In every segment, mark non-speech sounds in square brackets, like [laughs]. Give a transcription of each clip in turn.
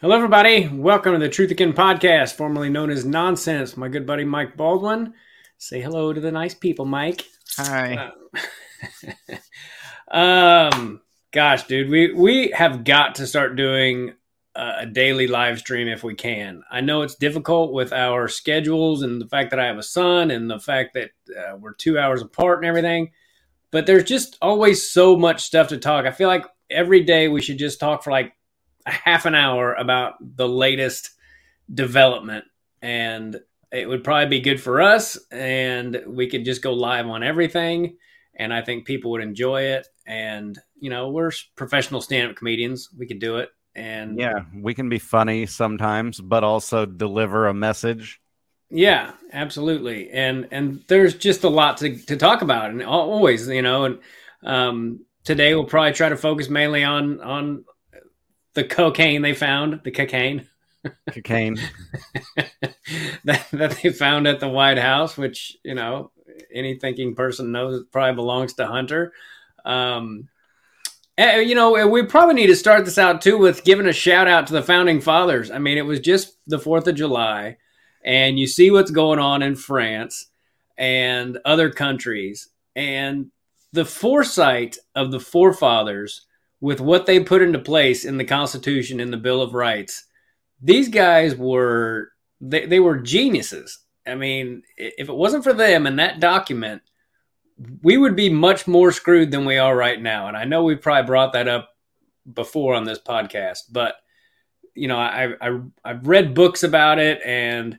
Hello, everybody. Welcome to the Truthican podcast, formerly known as Nonsense. My good buddy Mike Baldwin. Say hello to the nice people, Mike. Hi. Uh, [laughs] um, gosh, dude, we we have got to start doing a daily live stream if we can. I know it's difficult with our schedules and the fact that I have a son and the fact that uh, we're two hours apart and everything. But there's just always so much stuff to talk. I feel like every day we should just talk for like a half an hour about the latest development and it would probably be good for us and we could just go live on everything and i think people would enjoy it and you know we're professional stand-up comedians. We could do it and yeah we can be funny sometimes but also deliver a message. Yeah absolutely and and there's just a lot to, to talk about and always you know and um today we'll probably try to focus mainly on on the cocaine they found, the cocaine. [laughs] Cocaine [laughs] that, that they found at the White House, which, you know, any thinking person knows probably belongs to Hunter. Um, eh, you know, we probably need to start this out too with giving a shout out to the founding fathers. I mean, it was just the 4th of July, and you see what's going on in France and other countries, and the foresight of the forefathers with what they put into place in the Constitution and the Bill of Rights, these guys were they, they were geniuses. I mean, if it wasn't for them and that document, we would be much more screwed than we are right now. And I know we've probably brought that up before on this podcast, but you know, I, I I've read books about it and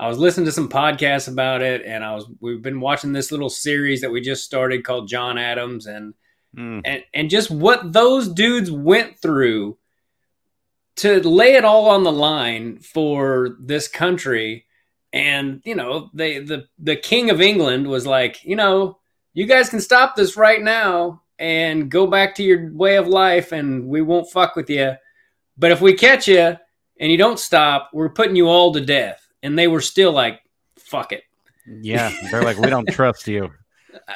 I was listening to some podcasts about it, and I was we've been watching this little series that we just started called John Adams, and mm. and and just what those dudes went through to lay it all on the line for this country. And you know they the the king of england was like you know you guys can stop this right now and go back to your way of life and we won't fuck with you but if we catch you and you don't stop we're putting you all to death. And they were still like fuck it. Yeah they're like we don't [laughs] trust you.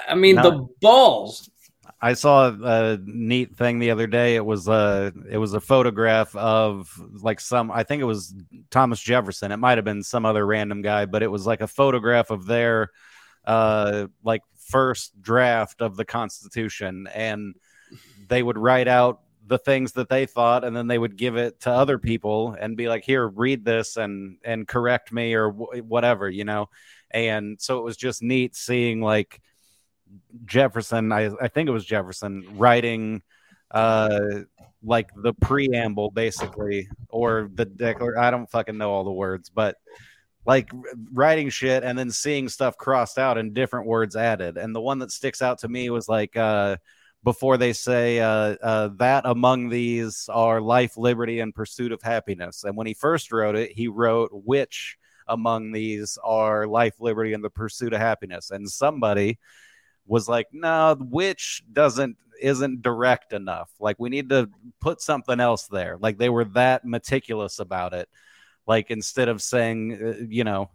I mean no. the balls I saw a neat thing the other day. It was a it was a photograph of like some I think it was Thomas Jefferson. It might have been some other random guy, but it was like a photograph of their uh like first draft of the Constitution and they would write out the things that they thought and then they would give it to other people and be like here read this and and correct me or whatever you know and so it was just neat seeing like Jefferson, I, I think it was Jefferson, writing uh like the preamble basically or the declaration I don't fucking know all the words, but like writing shit and then seeing stuff crossed out and different words added. And the one that sticks out to me was like uh before they say uh, uh, that among these are life, liberty, and pursuit of happiness. And when he first wrote it, he wrote which among these are life, liberty, and the pursuit of happiness. And somebody was like, no, which doesn't isn't direct enough. Like we need to put something else there. Like they were that meticulous about it. Like instead of saying, uh, you know,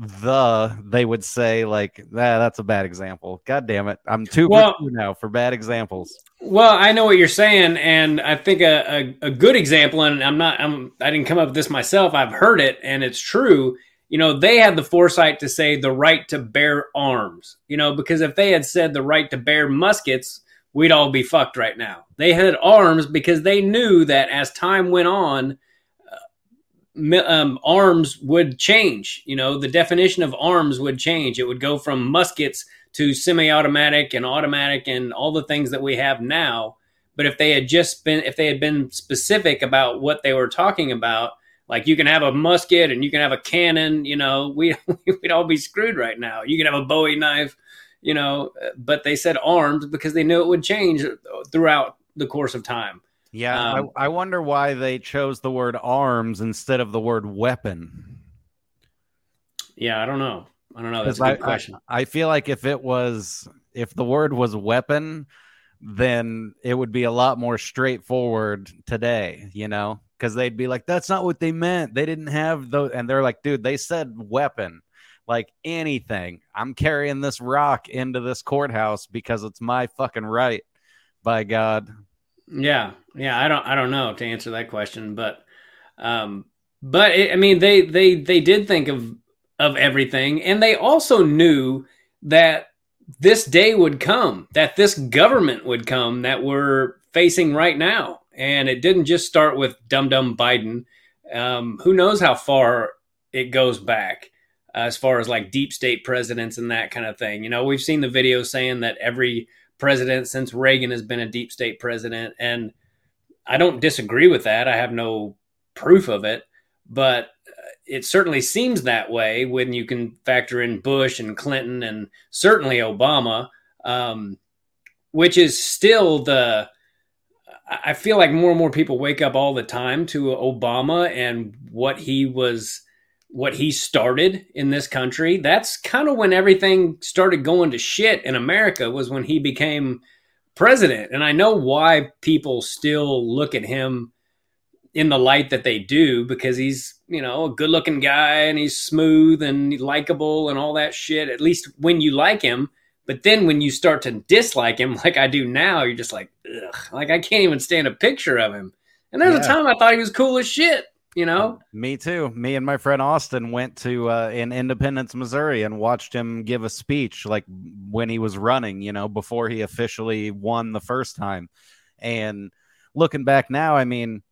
the they would say like ah, that's a bad example. God damn it, I'm too well, now for bad examples. Well, I know what you're saying, and I think a, a, a good example, and I'm not I'm I didn't come up with this myself. I've heard it, and it's true you know, they had the foresight to say the right to bear arms, you know, because if they had said the right to bear muskets, we'd all be fucked right now. They had arms because they knew that as time went on, uh, um, arms would change. You know, the definition of arms would change. It would go from muskets to semi automatic and automatic and all the things that we have now. But if they had just been, if they had been specific about what they were talking about, like you can have a musket and you can have a cannon, you know, we [laughs] we'd all be screwed right now. You can have a Bowie knife, you know, but they said armed because they knew it would change throughout the course of time. Yeah, um, I, I wonder why they chose the word arms instead of the word weapon. Yeah, I don't know. I don't know. That's a good I, question. I, I feel like if it was if the word was weapon, then it would be a lot more straightforward today, you know? Because they'd be like, "That's not what they meant. They didn't have those." And they're like, "Dude, they said weapon." Like anything, I'm carrying this rock into this courthouse because it's my fucking right. By God. Yeah, yeah. I don't I don't know to answer that question, but um, but it, I mean they they they did think of of everything, and they also knew that this day would come, that this government would come that we're facing right now, and it didn't just start with dum dum Biden. Um, who knows how far it goes back uh, as far as like deep state presidents and that kind of thing. You know, we've seen the videos saying that every president since Reagan has been a deep state president. And I don't disagree with that. I have no proof of it, but uh, it certainly seems that way when you can factor in Bush and Clinton and certainly Obama, um, which is still the. I feel like more and more people wake up all the time to Obama and what he was what he started in this country. That's kind of when everything started going to shit in America was when he became president. And I know why people still look at him in the light that they do because he's, you know, a good-looking guy and he's smooth and likable and all that shit. At least when you like him, but then when you start to dislike him [laughs] like I do now, you're just like, ugh, like I can't even stand a picture of him. And there's yeah. a time I thought he was cool as shit you know me too me and my friend austin went to uh, in independence missouri and watched him give a speech like when he was running you know before he officially won the first time and looking back now i mean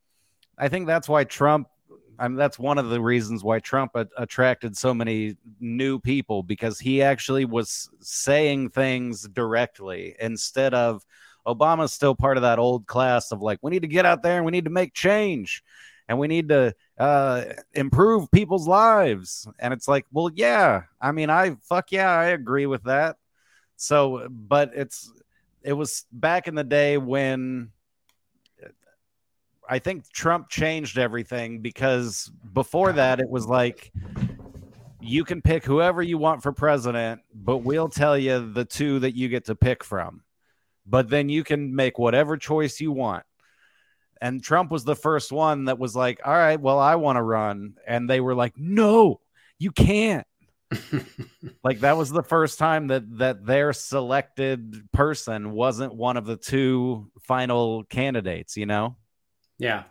i think that's why trump I mean, that's one of the reasons why Trump a- attracted so many new people because he actually was saying things directly instead of Obama's still part of that old class of like, we need to get out there and we need to make change and we need to uh, improve people's lives. And it's like, well, yeah, I mean, I fuck yeah, I agree with that. So, but it's it was back in the day when I think Trump changed everything because before that it was like you can pick whoever you want for president, but we'll tell you the two that you get to pick from. But then you can make whatever choice you want. And Trump was the first one that was like, all right, well, I want to run. And they were like, no, you can't. [laughs] like that was the first time that that their selected person wasn't one of the two final candidates, you know? Yeah.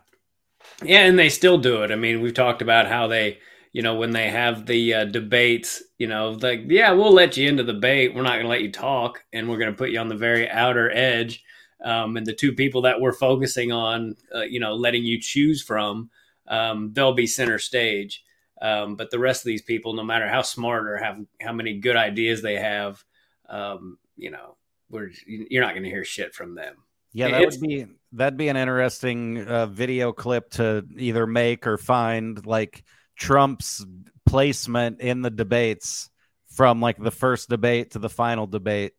Yeah, and they still do it. I mean, we've talked about how they, you know, when they have the uh, debates, you know, like, yeah, we'll let you into the debate. We're not going to let you talk, and we're going to put you on the very outer edge um, and the two people that we're focusing on, uh, you know, letting you choose from, um, they'll be center stage. Um, but the rest of these people, no matter how smart or have how many good ideas they have, um, you know, we're you're not going to hear shit from them. Yeah, that it's, would be that'd be an interesting uh, video clip to either make or find, like Trump's placement in the debates from like the first debate to the final debate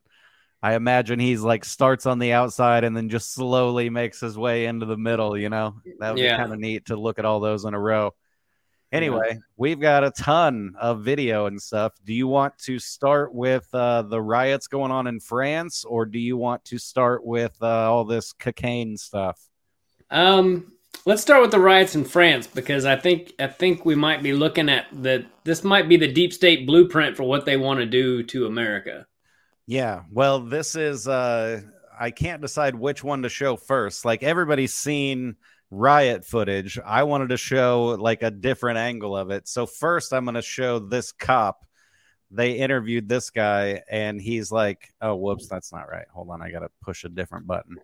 I imagine he's like starts on the outside and then just slowly makes his way into the middle, you know? That would yeah. be kind of neat to look at all those in a row. Anyway, yeah. we've got a ton of video and stuff. Do you want to start with uh, the riots going on in France or do you want to start with uh, all this cocaine stuff? Um, let's start with the riots in France because I think I think we might be looking at the this might be the deep state blueprint for what they want to do to America. Yeah. Well, this is uh I can't decide which one to show first. Like everybody's seen riot footage. I wanted to show like a different angle of it. So first I'm going to show this cop. They interviewed this guy and he's like, "Oh, whoops, that's not right. Hold on, I got to push a different button."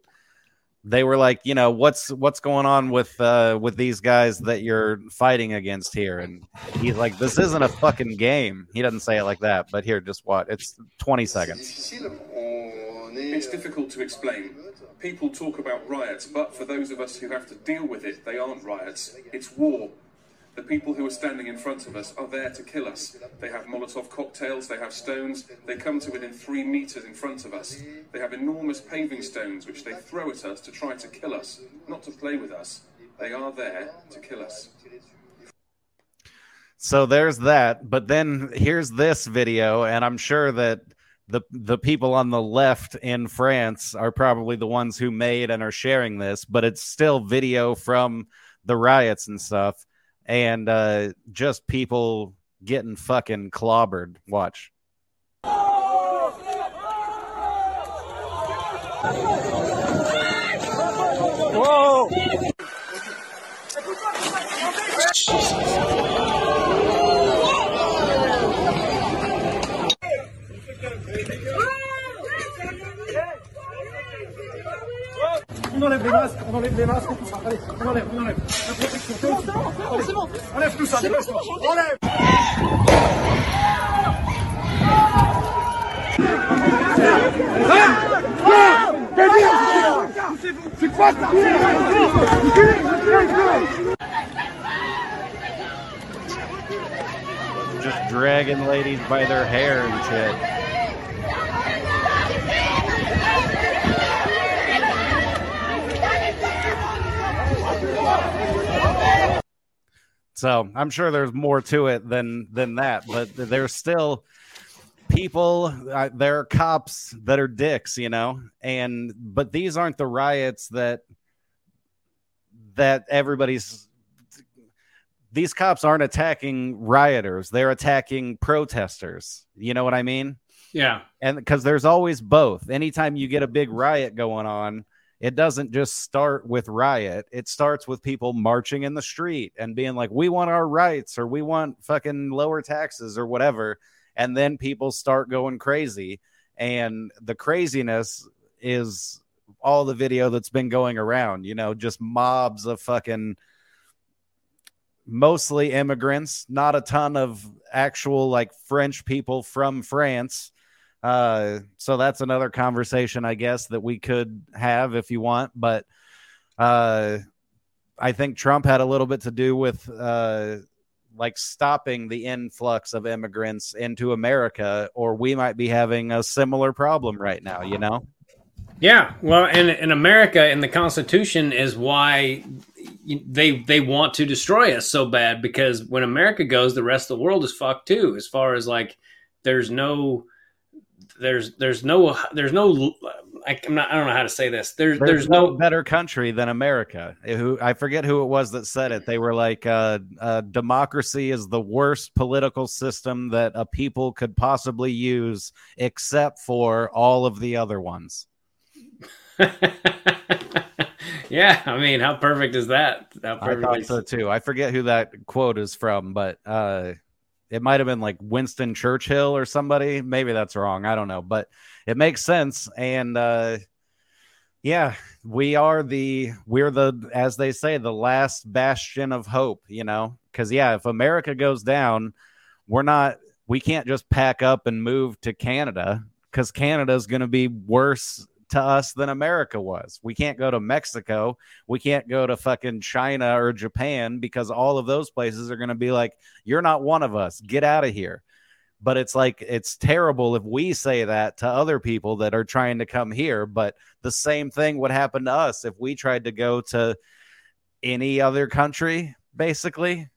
They were like, you know, what's what's going on with uh with these guys that you're fighting against here? And he's like, "This isn't a fucking game." He doesn't say it like that, but here, just what? It's 20 seconds. It's difficult to explain. People talk about riots, but for those of us who have to deal with it, they aren't riots. It's war. The people who are standing in front of us are there to kill us. They have Molotov cocktails, they have stones, they come to within three meters in front of us. They have enormous paving stones which they throw at us to try to kill us, not to play with us. They are there to kill us. So there's that. But then here's this video, and I'm sure that the the people on the left in France are probably the ones who made and are sharing this, but it's still video from the riots and stuff, and uh, just people getting fucking clobbered. Watch. Whoa! Enlève les masques. Allez, on enlève, on enlève. La protection, c'est bon, c'est bon. Enlève tout ça, dépêche-toi. Enlève. C'est quoi Just dragging ladies by their hair and shit. So I'm sure there's more to it than than that, but there's still people. Uh, there are cops that are dicks, you know, and but these aren't the riots that that everybody's. These cops aren't attacking rioters; they're attacking protesters. You know what I mean? Yeah. and because there's always both anytime you get a big riot going on it doesn't just start with riot. It starts with people marching in the street and being like we want our rights or we want fucking lower taxes or whatever. And then people start going crazy. And the craziness is all the video that's been going around you know just mobs of fucking mostly immigrants not a ton of actual like french people from france uh, so that's another conversation, I guess, that we could have if you want. But uh, I think Trump had a little bit to do with uh, like stopping the influx of immigrants into America, or we might be having a similar problem right now, you know? Yeah, well, and in America, and the Constitution is why they they want to destroy us so bad because when America goes, the rest of the world is fucked too. As far as like, there's no, there's there's no there's no, I, I'm not I don't know how to say this. There's there's, no better country than America. Who I forget who it was that said it. They were like, uh, uh, "Democracy is the worst political system that a people could possibly use, except for all of the other ones." [laughs] yeah, I mean, how perfect is that? How I thought is- so too. I forget who that quote is from, but uh, it might have been like Winston Churchill or somebody. Maybe that's wrong. I don't know, but it makes sense. And uh, yeah, we are the we're the as they say the last bastion of hope. You know, because yeah, if America goes down, we're not. We can't just pack up and move to Canada because Canada is going to be worse to us than America was. We can't go to Mexico. We can't go to fucking China or Japan because all of those places are going to be like, you're not one of us. Get out of here. But it's like, it's terrible if we say that to other people that are trying to come here. But the same thing would happen to us if we tried to go to any other country, basically.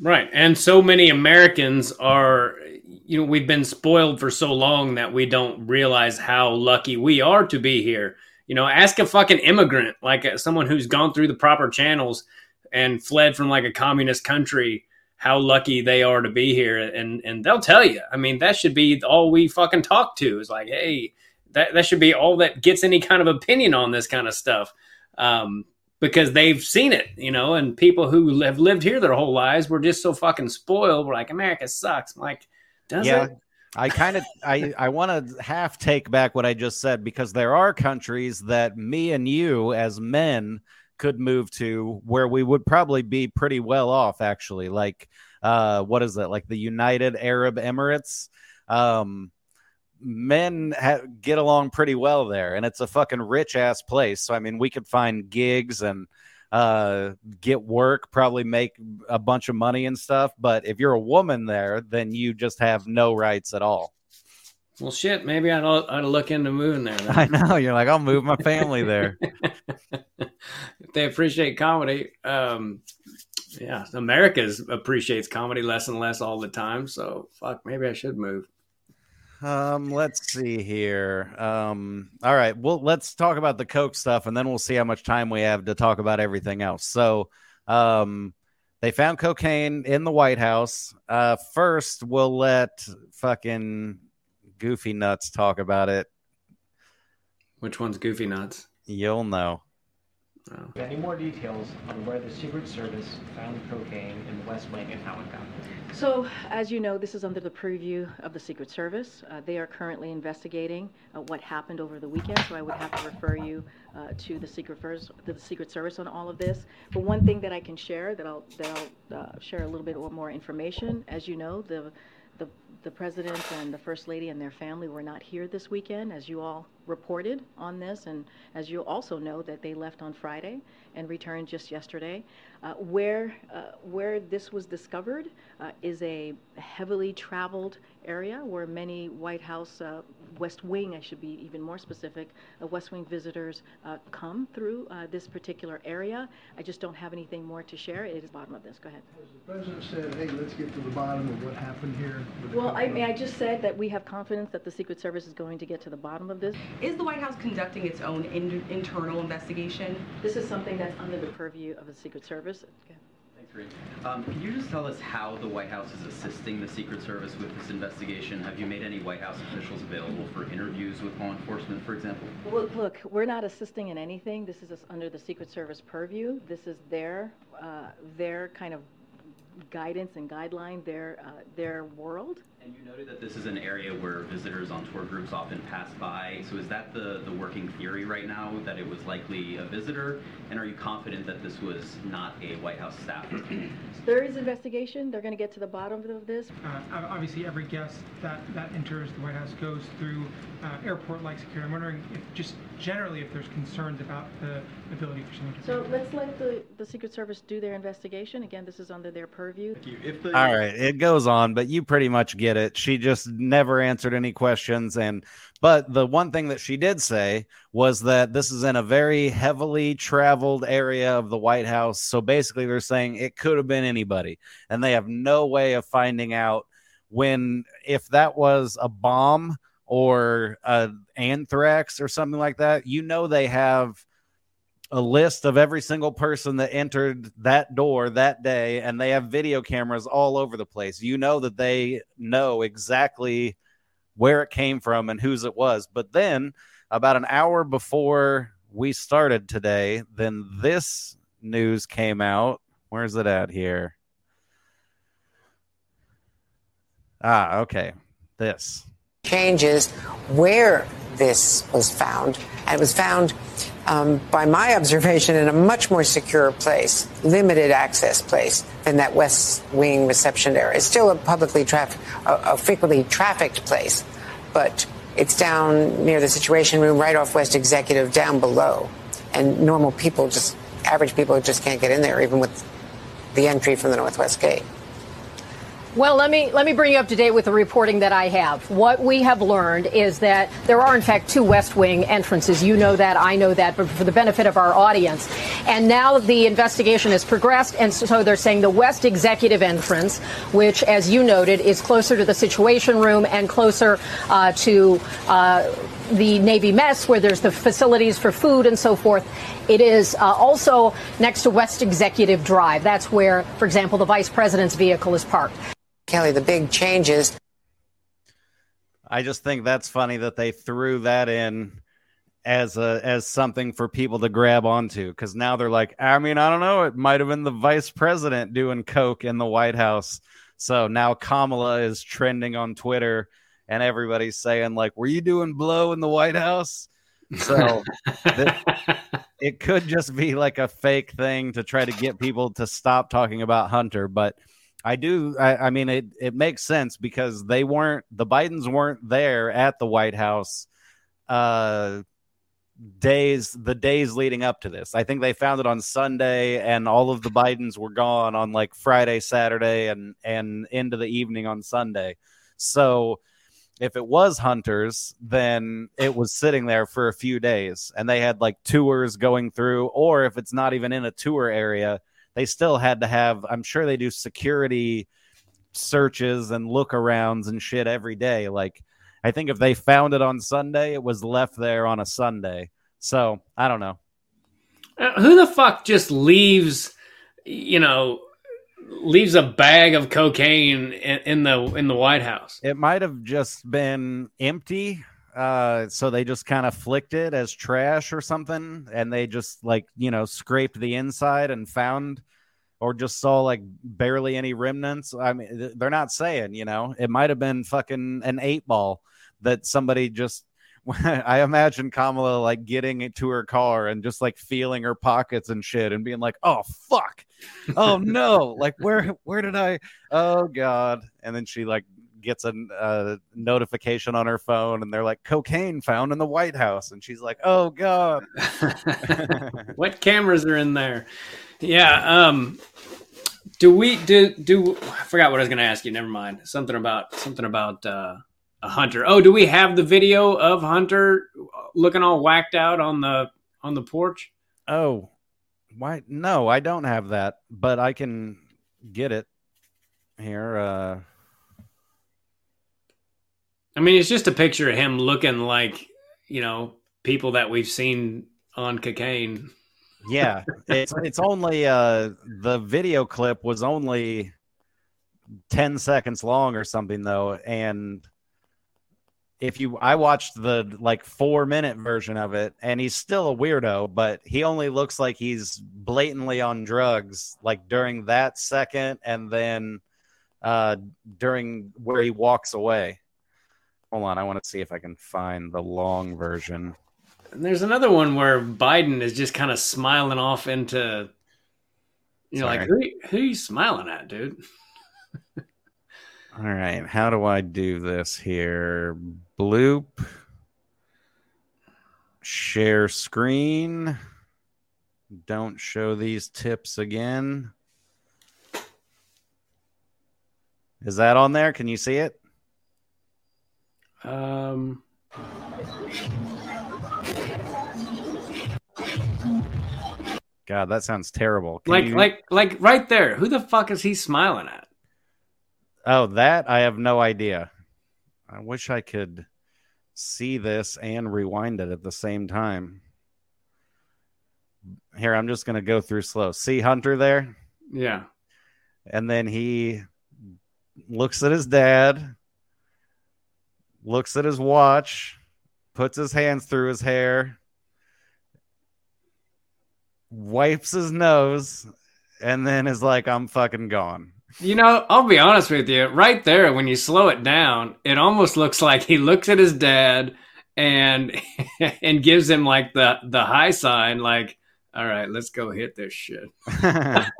Right. And so many Americans are, you know, we've been spoiled for so long that we don't realize how lucky we are to be here. You know, ask a fucking immigrant, like uh, someone who's gone through the proper channels and fled from like a communist country, how lucky they are to be here. And, and they'll tell you, I mean, that should be all we fucking talk to is like, hey, that, that should be all that gets any kind of opinion on this kind of stuff. Um, because they've seen it, you know, and people who have lived here their whole lives were just so fucking spoiled. We're like, America sucks. I'm like, does Yeah. it? I kind of I I want to half take back what I just said because there are countries that me and you as men could move to where we would probably be pretty well off actually like uh what is it like the United Arab Emirates um men ha- get along pretty well there and it's a fucking rich ass place so i mean we could find gigs and uh get work probably make a bunch of money and stuff but if you're a woman there then you just have no rights at all Well, shit, maybe I'd, I'd look into moving there. [laughs] i know you're like i'll move my family there [laughs] if they appreciate comedy, um, yeah, America's appreciates comedy less and less all the time. So, fuck, maybe I should move. Um let's see here. Um all right well let's talk about the coke stuff and then we'll see how much time we have to talk about everything else. So um they found cocaine in the white house. Uh first we'll let fucking goofy nuts talk about it. Which one's Goofy Nuts? you'll know Oh. Any more details on where the Secret Service found cocaine in the West Wing and how it got there? So, as you know, this is under the purview of the Secret Service. Uh, they are currently investigating uh, what happened over the weekend, so I would have to refer you uh, to the Secret, First, the Secret Service on all of this. But one thing that I can share, that I'll, that I'll uh, share a little bit more information. As you know, the the, the president and the first lady and their family were not here this weekend, as you all reported on this, and as you also know that they left on Friday and returned just yesterday. Uh, where uh, where this was discovered uh, is a heavily traveled area where many White House uh, West Wing, I should be even more specific, uh, West Wing visitors uh, come through this particular area. I just don't have anything more to share. It is the bottom of this. Go ahead. Has the president said, "Hey, let's get to the bottom of what happened here"? Well, I, mean, I just said that we have confidence that the Secret Service is going to get to the bottom of this. Is the White House conducting its own in- internal investigation? This is something that's under the purview of the Secret Service. Okay. Um, can you just tell us how the White House is assisting the Secret Service with this investigation? Have you made any White House officials available for interviews with law enforcement, for example? Well, look, we're not assisting in anything. This is under the Secret Service purview. This is their uh, their kind of guidance and guideline, their uh, their world. And you noted that this is an area where visitors on tour groups often pass by. So is that the, the working theory right now, that it was likely a visitor? And are you confident that this was not a White House staffer? [clears throat] There is investigation. They're going to get to the bottom of this. Uh, obviously, every guest that, that enters the White House goes through uh, airport-like security. I'm wondering if just generally if there's concerns about the ability for someone to... So let's let the, the Secret Service do their investigation. Again, this is under their purview. The... All right, it goes on, but you pretty much get get it. She just never answered any questions. And, but the one thing that she did say was that this is in a very heavily traveled area of the White House. So basically, they're saying it could have been anybody. And they have no way of finding out when, if that was a bomb or a anthrax or something like that, you know, they have a list of every single person that entered that door that day and they have video cameras all over the place. You know that they know exactly where it came from and whose it was. But then about an hour before we started today then this news came out. Where's it at here? Ah okay. This. Changes where this was found. And it was found um, by my observation, in a much more secure place, limited access place than that West Wing reception area. It's still a publicly traffic, a, a frequently trafficked place, but it's down near the Situation Room, right off West Executive, down below, and normal people just, average people just can't get in there, even with the entry from the Northwest Gate. Well, let me let me bring you up to date with the reporting that I have. What we have learned is that there are in fact two West Wing entrances. You know that, I know that, but for the benefit of our audience. And now the investigation has progressed and so they're saying the West Executive entrance, which as you noted is closer to the Situation Room and closer uh, to uh, the Navy mess where there's the facilities for food and so forth. It is uh, also next to West Executive Drive. That's where, for example, the vice president's vehicle is parked. Kelly, the big changes. I just think that's funny that they threw that in as a as something for people to grab onto because now they're like, I mean, I don't know, it might have been the vice president doing coke in the White House. So now Kamala is trending on Twitter, and everybody's saying like, "Were you doing blow in the White House?" So [laughs] th- it could just be like a fake thing to try to get people to stop talking about Hunter, but I do. I, I, mean, it it makes sense because they weren't the Bidens weren't there at the White House uh, days the days leading up to this. I think they found it on Sunday, and all of the Bidens were gone on like Friday, Saturday, and and into the evening on Sunday. So if it was hunters, then it was sitting there for a few days, and they had like tours going through, or if it's not even in a tour area they still had to have i'm sure they do security searches and look arounds and shit every day. Like i think if they found it on sunday it was left there on a sunday. So i don't know. Uh, who the fuck just leaves you know leaves a bag of cocaine in, in the in the white house? It might have just been empty Uh, so they just kind of flicked it as trash or something, and they just like you know scraped the inside and found, or just saw like barely any remnants. I mean, they're not saying, you know, it might have been fucking an eight ball that somebody just. [laughs] I imagine Kamala like getting into her car and just like feeling her pockets and shit and being like, "Oh fuck, oh no, [laughs] like where where did I? Oh god!" And then she like gets a uh, notification on her phone and they're like cocaine found in the White House and she's like, "Oh god." [laughs] what cameras are in there? Yeah. Um. Do we do do? I forgot what I was going to ask you. Never mind. Something about something about uh, a hunter. Oh, do we have the video of Hunter looking all whacked out on the on the porch? Oh, why? No, I don't have that, but I can get it here. Uh, I mean, it's just a picture of him looking like you know people that we've seen on cocaine. yeah, it's it's only uh the video clip was only ten seconds long or something though, and if you I watched the like four minute version of it and he's still a weirdo, but he only looks like he's blatantly on drugs like during that second and then uh during where he walks away. Hold on, I want to see if I can find the long version. And there's another one where Biden is just kind of smiling off into you know, Sorry. like who who you smiling at, dude? All right, how do I do this here? Bloop. Share screen. Don't show these tips again. Is that on there? Can you see it? Um God, that sounds terrible. Can like you- like like right there. Who the fuck is he smiling at? Oh, that I have no idea. I wish I could see this and rewind it at the same time. Here, I'm just going to go through slow. See Hunter there? Yeah. And then he looks at his dad, looks at his watch, puts his hands through his hair, wipes his nose, and then is like, I'm fucking gone. You know, I'll be honest with you. Right there, when you slow it down, it almost looks like he looks at his dad and [laughs] and gives him like the the high sign, like, "All right, let's go hit this shit." [laughs] like,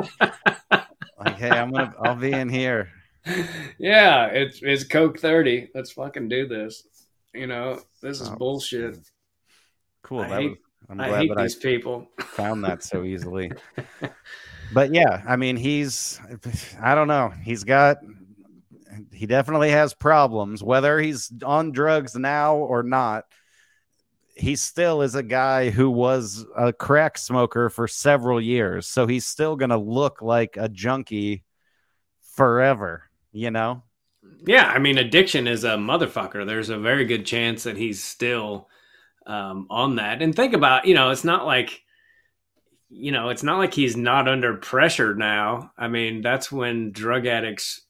hey, I'm gonna, I'll be in here. Yeah, it's it's Coke thirty. Let's fucking do this. You know, this is Oh, bullshit. Cool. I hate, was, I'm I glad hate that I these people. found that so [laughs] easily. but yeah, I mean, he's, I don't know. He's got, he definitely has problems, whether he's on drugs now or not. He still is a guy who was a crack smoker for several years. So he's still going to look like a junkie forever, you know? Yeah, I mean, addiction is a motherfucker. There's a very good chance that he's still um, on that. And think about, you know, it's not like, you know, it's not like he's not under pressure now. I mean, that's when drug addicts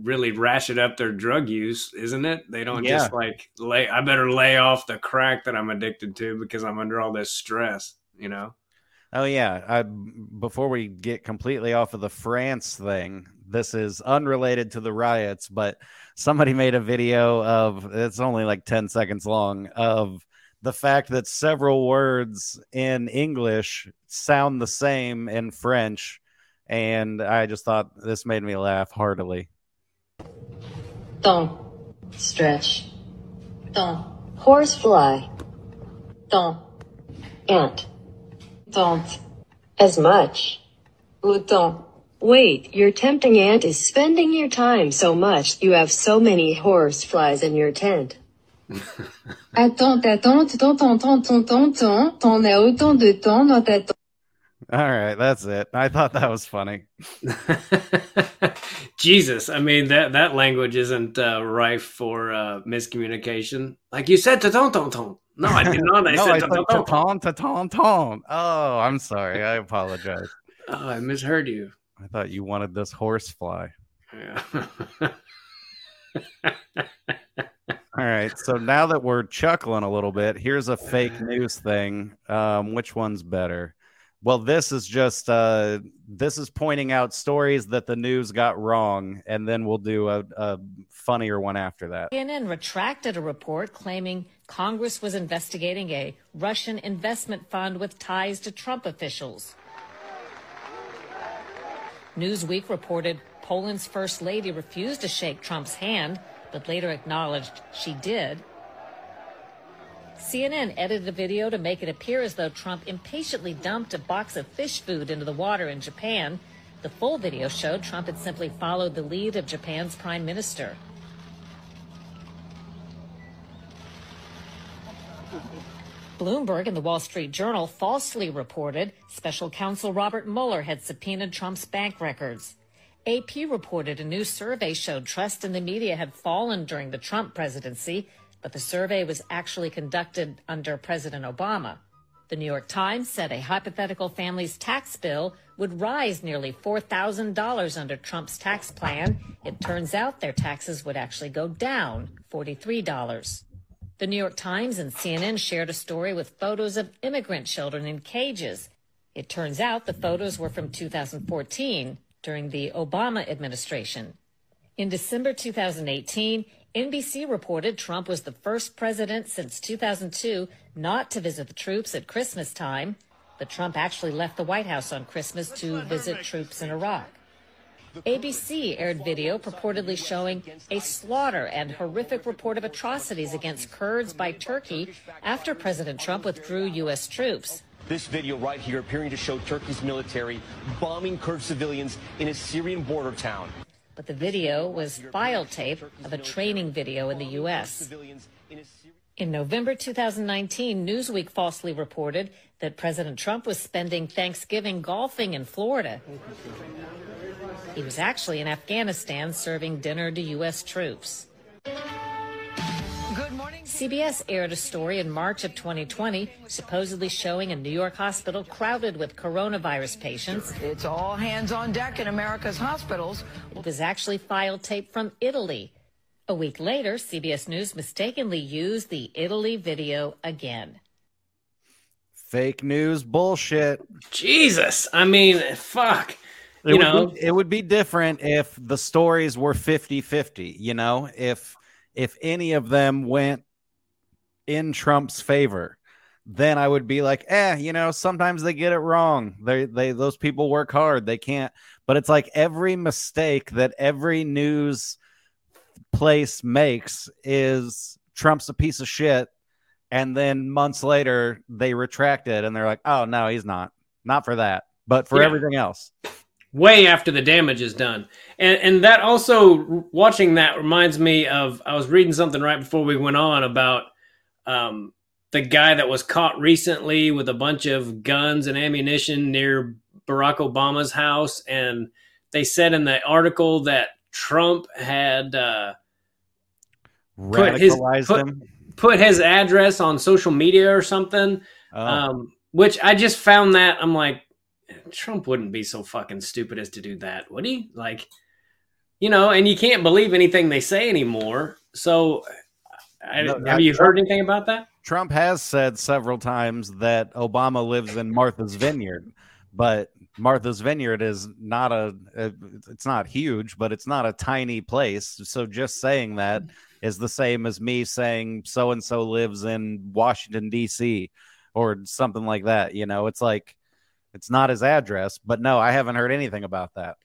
really ratchet up their drug use, isn't it? They don't just like lay. I better lay off the crack that I'm addicted to because I'm under all this stress. You know. Oh yeah. I, before we get completely off of the France thing, this is unrelated to the riots, but somebody made a video of it's only like 10 seconds long of the fact that several words in English sound the same in French. And I just thought this made me laugh heartily. Don't stretch. Don't horsefly. Don't ant. Don't as much. Don't. Wait, your tempting ant is spending your time so much you have so many horse flies in your tent. Attends, attends, ton, ton, ton, ton, ton, ton a autant de temps dans ta ton. All right, that's it. I thought that was funny. [laughs] Jesus, I mean that that language isn't uh, rife for uh, miscommunication. Like you said, ton ton ton. No, I did not. I [laughs] no, said ton ton. ta-ton. Oh, I'm sorry. I apologize. [laughs] Oh, I misheard you. I thought you wanted this horse fly. Yeah. All All right. So now that we're chuckling a little bit, here's a fake news thing. Um, which one's better? Well, this is just uh, this is pointing out stories that the news got wrong, and then we'll do a, a funnier one after that. CNN retracted a report claiming Congress was investigating a Russian investment fund with ties to Trump officials. Newsweek reported Poland's first lady refused to shake Trump's hand, but later acknowledged she did. CNN edited a video to make it appear as though Trump impatiently dumped a box of fish food into the water in Japan. The full video showed Trump had simply followed the lead of Japan's prime minister. Bloomberg and the Wall Street Journal falsely reported special counsel Robert Mueller had subpoenaed Trump's bank records. AP reported a new survey showed trust in the media had fallen during the Trump presidency, but the survey was actually conducted under President Obama. The New York Times said a hypothetical family's tax bill would rise nearly $4,000 under Trump's tax plan. It turns out their taxes would actually go down $43. The New York Times and CNN shared a story with photos of immigrant children in cages. It turns out the photos were from 2014 during the Obama administration. In December 2018, NBC reported Trump was the first president since 2002 not to visit the troops at Christmas time, but Trump actually left the White House on Christmas to visit troops in Iraq. ABC aired video purportedly showing a slaughter and horrific report of atrocities against Kurds by Turkey after President Trump withdrew U.S. troops. This video right here appearing to show Turkey's military bombing Kurd civilians in a Syrian border town. But the video was file tape of a training video in the U.S. In November 2019, Newsweek falsely reported that President Trump was spending Thanksgiving golfing in Florida. He was actually in Afghanistan serving dinner to U.S. troops. Good morning. CBS aired a story in March of 2020 supposedly showing a New York hospital crowded with coronavirus patients. It's all hands on deck in America's hospitals. It was actually file tape from Italy. A week later, CBS News mistakenly used the Italy video again. Fake news bullshit. Jesus. I mean, fuck. It you would know, be, it would be different if the stories were 50-50, you know, if if any of them went in Trump's favor, then I would be like, eh, you know, sometimes they get it wrong. They they those people work hard. They can't. But it's like every mistake that every news place makes is Trump's a piece of shit. And then months later they retract it and they're like, oh no, he's not. Not for that. But for Yeah. everything else. Way after the damage is done. And and that also watching that reminds me of I was reading something right before we went on about um, the guy that was caught recently with a bunch of guns and ammunition near Barack Obama's house, and they said in the article that Trump had uh, put his Radicalized put, put his address on social media or something. Oh. Um, which I just found that I'm like, Trump wouldn't be so fucking stupid as to do that, would he? Like, you know, and you can't believe anything they say anymore. So, I, No, have you heard anything about that? Trump has said several times that Obama lives in Martha's Vineyard, but Martha's Vineyard is not a, a- it's not huge, but it's not a tiny place. So just saying that is the same as me saying so and so lives in Washington D.C. or something like that. You know, it's like it's not his address, but no, I haven't heard anything about that.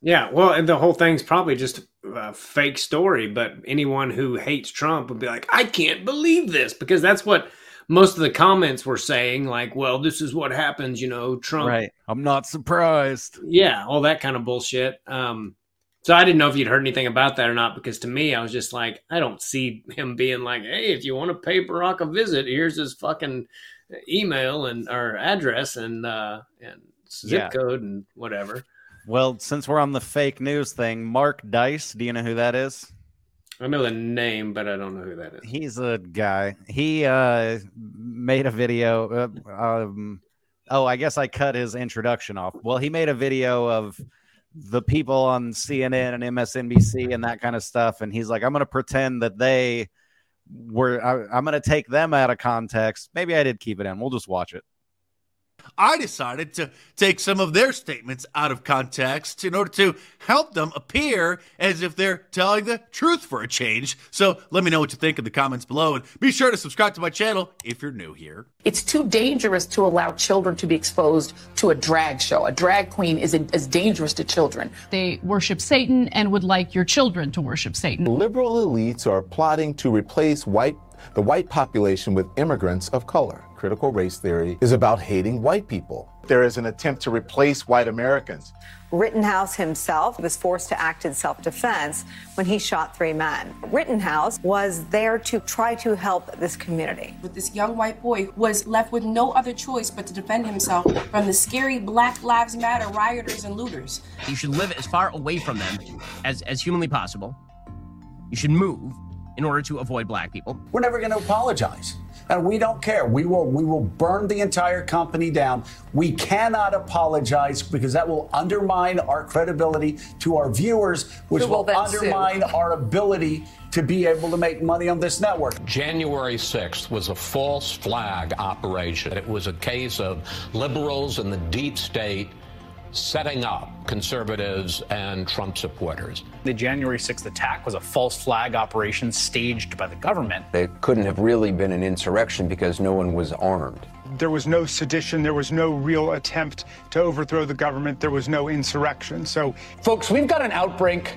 Yeah, well, and the whole thing's probably just a fake story, but anyone who hates Trump would be like, I can't believe this because that's what most of the comments were saying. Like, well, this is what happens, you know, Trump. Right. I'm not surprised. Yeah, all that kind of bullshit. Um, so I didn't know if you'd heard anything about that or not because to me, I was just like, I don't see him being like, hey, if you want to pay Barack a visit, here's his fucking email and our address and uh, and zip Yeah. code and whatever. Well, since we're on the fake news thing, Mark Dice, do you know who that is? I know the name, but I don't know who that is. He's a guy. He uh, made a video. Uh, um, oh, I guess I cut his introduction off. Well, he made a video of the people on CNN and MSNBC and that kind of stuff, and he's like, "I'm going to pretend that they we're I, I'm going to take them out of context. Maybe I did keep it in. We'll just watch it. I decided to take some of their statements out of context in order to help them appear as if they're telling the truth for a change. So let me know what you think in the comments below and be sure to subscribe to my channel if you're new here. It's too dangerous to allow children to be exposed to a drag show. A drag queen is, is dangerous to children. They worship Satan and would like your children to worship Satan. Liberal elites are plotting to replace white the white population with immigrants of color. Critical race theory is about hating white people. There is an attempt to replace white Americans. Rittenhouse himself was forced to act in self defense when he shot three men. Rittenhouse was there to try to help this community. But this young white boy was left with no other choice but to defend himself from the scary Black Lives Matter rioters and looters. You should live as far away from them as, as humanly possible. You should move in order to avoid black people. We're never going to apologize. And we don't care. We will we will burn the entire company down. We cannot apologize because that will undermine our credibility to our viewers, which Who will will undermine sue? our ability to be able to make money on this network. January 6th was a false flag operation. It was a case of liberals and the deep state setting up conservatives and Trump supporters. The January 6th attack was a false flag operation staged by the government. It couldn't have really been an insurrection because no one was armed. There was no sedition. There was no real attempt to overthrow the government. There was no insurrection. So, folks, we've got an outbreak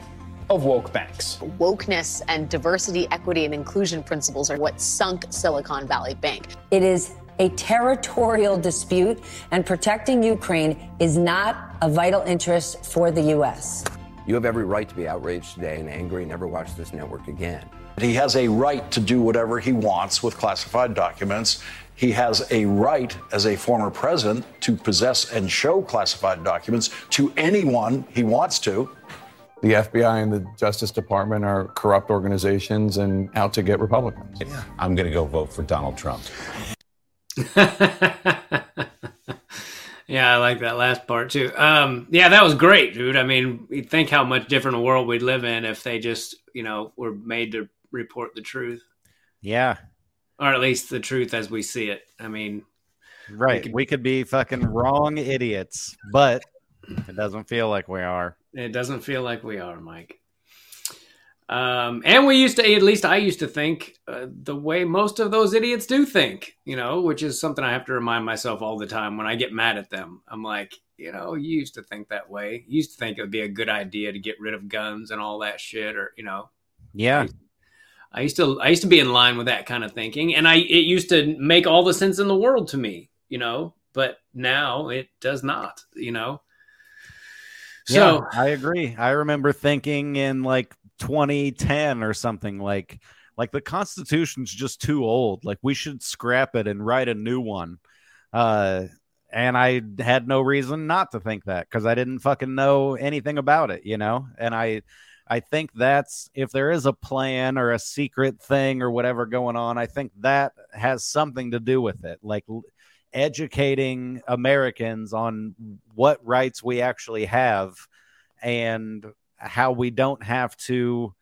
of woke banks. Wokeness and diversity, equity, and inclusion principles are what sunk Silicon Valley Bank. It is a territorial dispute, and protecting Ukraine is not a vital interest for the U.S. You have every right to be outraged today and angry and never watch this network again. He has a right to do whatever he wants with classified documents. He has a right as a former president to possess and show classified documents to anyone he wants to. The FBI and the Justice Department are corrupt organizations and out to get Republicans. I'm going to go vote for Donald Trump. [laughs] Yeah, I like that last part too. Um, yeah, that was great, dude. I mean, you think how much different a world we'd live in if they just, you know, were made to report the truth, Yeah. or at least the truth as we see it. I mean, Right. We could, be fucking wrong idiots, but it doesn't feel like we are. it doesn't feel like we are, Mike. Um, and we used to, at least I used to think uh, the way most of those idiots do think, you know, which is something I have to remind myself all the time when I get mad at them. I'm like, you know, you used to think that way. You used to think it would be a good idea to get rid of guns and all that shit, or you know, Yeah. I used to I used to be in line with that kind of thinking, and I it used to make all the sense in the world to me, you know. But now it does not, you know. So yeah, I agree. I remember thinking in like 2010 or something like like the constitution's just too old. Like we should scrap it and write a new one. Uh and I had no reason not to think that cuz I didn't fucking know anything about it, you know? And I I think that's if there is a plan or a secret thing or whatever going on, I think that has something to do with it. Like educating Americans on what rights we actually have and how we don't have to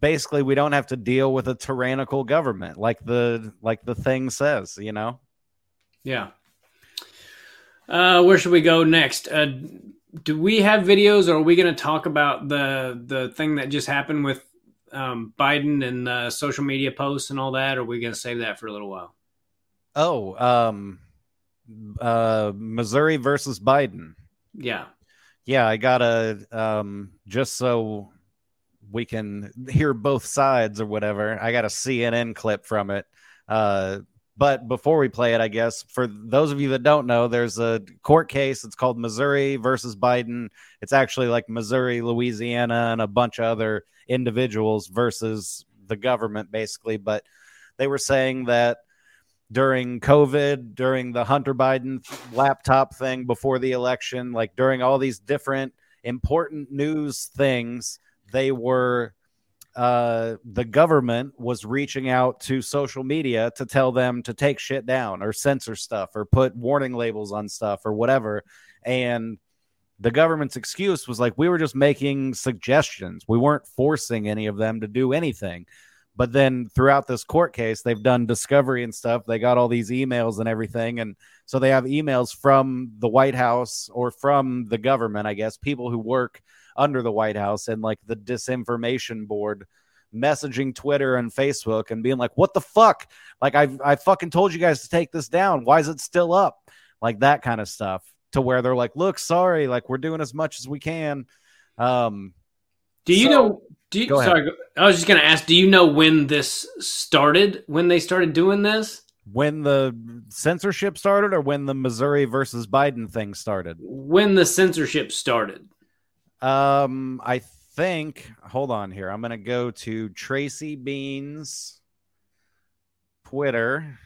basically we don't have to deal with a tyrannical government like the like the thing says, you know. Yeah. Uh, where should we go next? Uh, do we have videos, or are we going to talk about the the thing that just happened with um, Biden and uh, social media posts and all that? Or are we going to save that for a little while? Oh, um uh Missouri versus Biden. Yeah. Yeah, I got to um just so we can hear both sides or whatever. I got a CNN clip from it. Uh but before we play it, I guess for those of you that don't know, there's a court case. It's called Missouri versus Biden. It's actually like Missouri, Louisiana, and a bunch of other individuals versus the government, basically. But they were saying that during COVID, during the Hunter Biden laptop thing before the election, like during all these different important news things, they were uh, the government was reaching out to social media to tell them to take shit down or censor stuff or put warning labels on stuff or whatever. And the government's excuse was like we were just making suggestions. We weren't forcing any of them to do anything. But then throughout this court case, they've done discovery and stuff. They got all these emails and everything. And so they have emails from the White House or from the government, I guess, people who work under the White House and like the disinformation board messaging Twitter and Facebook and being like, what the fuck? Like, I, I fucking told you guys to take this down. Why is it still up? Like that kind of stuff to where they're like, look, sorry, like we're doing as much as we can. Um, Do you so- know? Do you, sorry, I was just going to ask. Do you know when this started? When they started doing this? when the censorship started or when the Missouri versus Biden thing started? When the censorship started? Um, I think. Hold on here. I'm gonna go to Tracy Beanz Twitter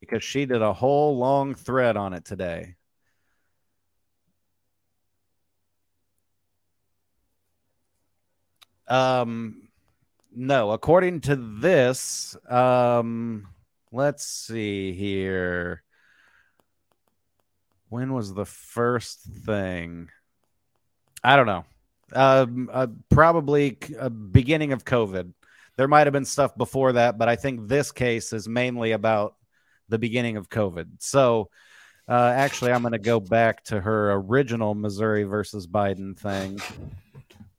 because she did a whole long thread on it today. Um, no, according to this, um, let's see here. When was the first thing? I don't know. Um, uh, probably c- uh, beginning of COVID. There might have been stuff before that, but I think this case is mainly about the beginning of COVID. So, uh, actually, I'm going to go back to her original Missouri versus Biden thing.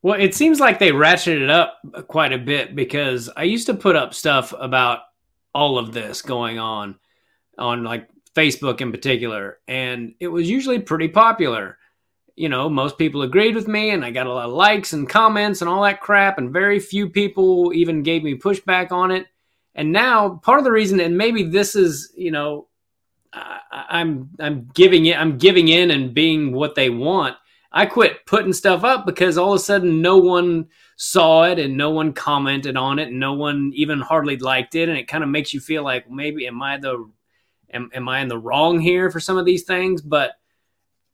Well, it seems like they ratcheted it up quite a bit because I used to put up stuff about all of this going on on like Facebook in particular, and it was usually pretty popular. You know, most people agreed with me, and I got a lot of likes and comments and all that crap, and very few people even gave me pushback on it. And now, part of the reason, and maybe this is, you know, I, I'm I'm giving it, I'm giving in and being what they want. I quit putting stuff up because all of a sudden no one saw it and no one commented on it and no one even hardly liked it. And it kind of makes you feel like maybe am I the am, am I in the wrong here for some of these things? But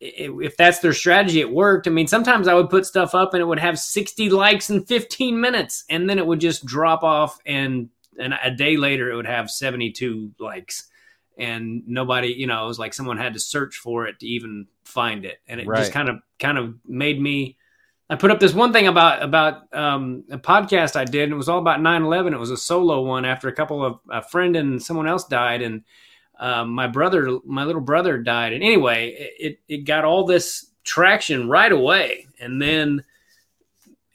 if that's their strategy it worked. I mean sometimes I would put stuff up and it would have 60 likes in 15 minutes and then it would just drop off and and a day later it would have 72 likes and nobody you know it was like someone had to search for it to even find it. And it Right. just kind of kind of made me i put up this one thing about about um, a podcast i did and it was all about 9-11 it was a solo one after a couple of a friend and someone else died and um, my brother my little brother died. And anyway it, it got all this traction right away. And then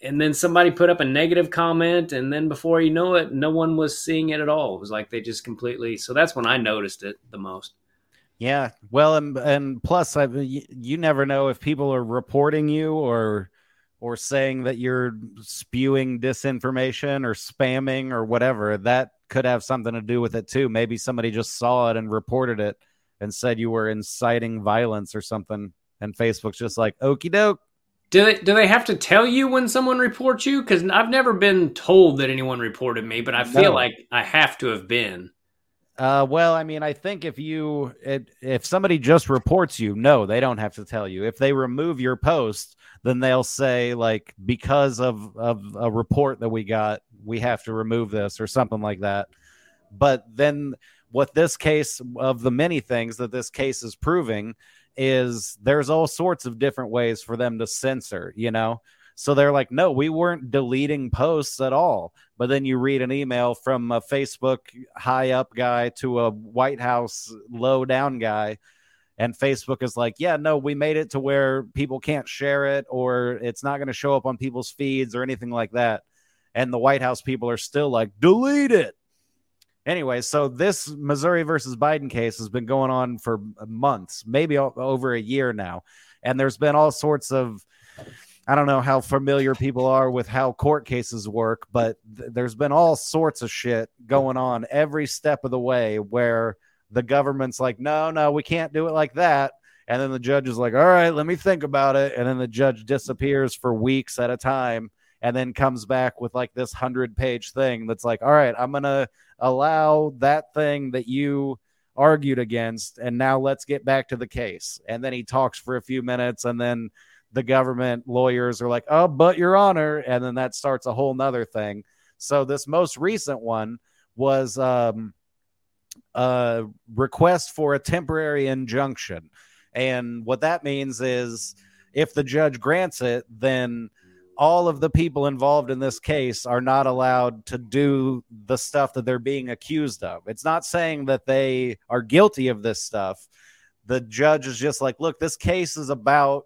and then somebody put up a negative comment and then before you know it no one was seeing it at all it was like they just completely so that's when i noticed it the most Yeah. Well, and, and plus, I, you, never know if people are reporting you or or saying that you're spewing disinformation or spamming or whatever. That could have something to do with it too. Maybe somebody just saw it and reported it and said you were inciting violence or something. And Facebook's just like, okey doke. Do they do they have to tell you when someone reports you because i've never been told that anyone reported me but i feel No. like i have to have been Uh, well, I mean, I think if you it, if somebody just reports you, no, they don't have to tell you. If they remove your post, then they'll say like because of of a report that we got, we have to remove this or something like that. But then what this case of the many things that this case is proving is there's all sorts of different ways for them to censor, you know? So they're like, no, we weren't deleting posts at all. But then you read an email from a Facebook high up guy to a White House low down guy. And Facebook is like, yeah, no, we made it to where people can't share it or it's not going to show up on people's feeds or anything like that. And the White House people are still like, delete it. Anyway, so this Missouri versus Biden case has been going on for months, maybe over a year now. And there's been all sorts of, I don't know how familiar people are with how court cases work, but th- there's been all sorts of shit going on every step of the way where the government's like, no, no, we can't do it like that. And then the judge is like, all right, let me think about it. And then the judge disappears for weeks at a time and then comes back with like this hundred page thing that's like, all right, I'm to allow that thing that you argued against. And now let's get back to the case. And then he talks for a few minutes and then the government lawyers are like, oh, but your honor. And then that starts a whole nother thing. So this most recent one was um, a request for a temporary injunction. And what that means is if the judge grants it, then all of the people involved in this case are not allowed to do the stuff that they're being accused of. It's not saying that they are guilty of this stuff. The judge is just like, look, this case is about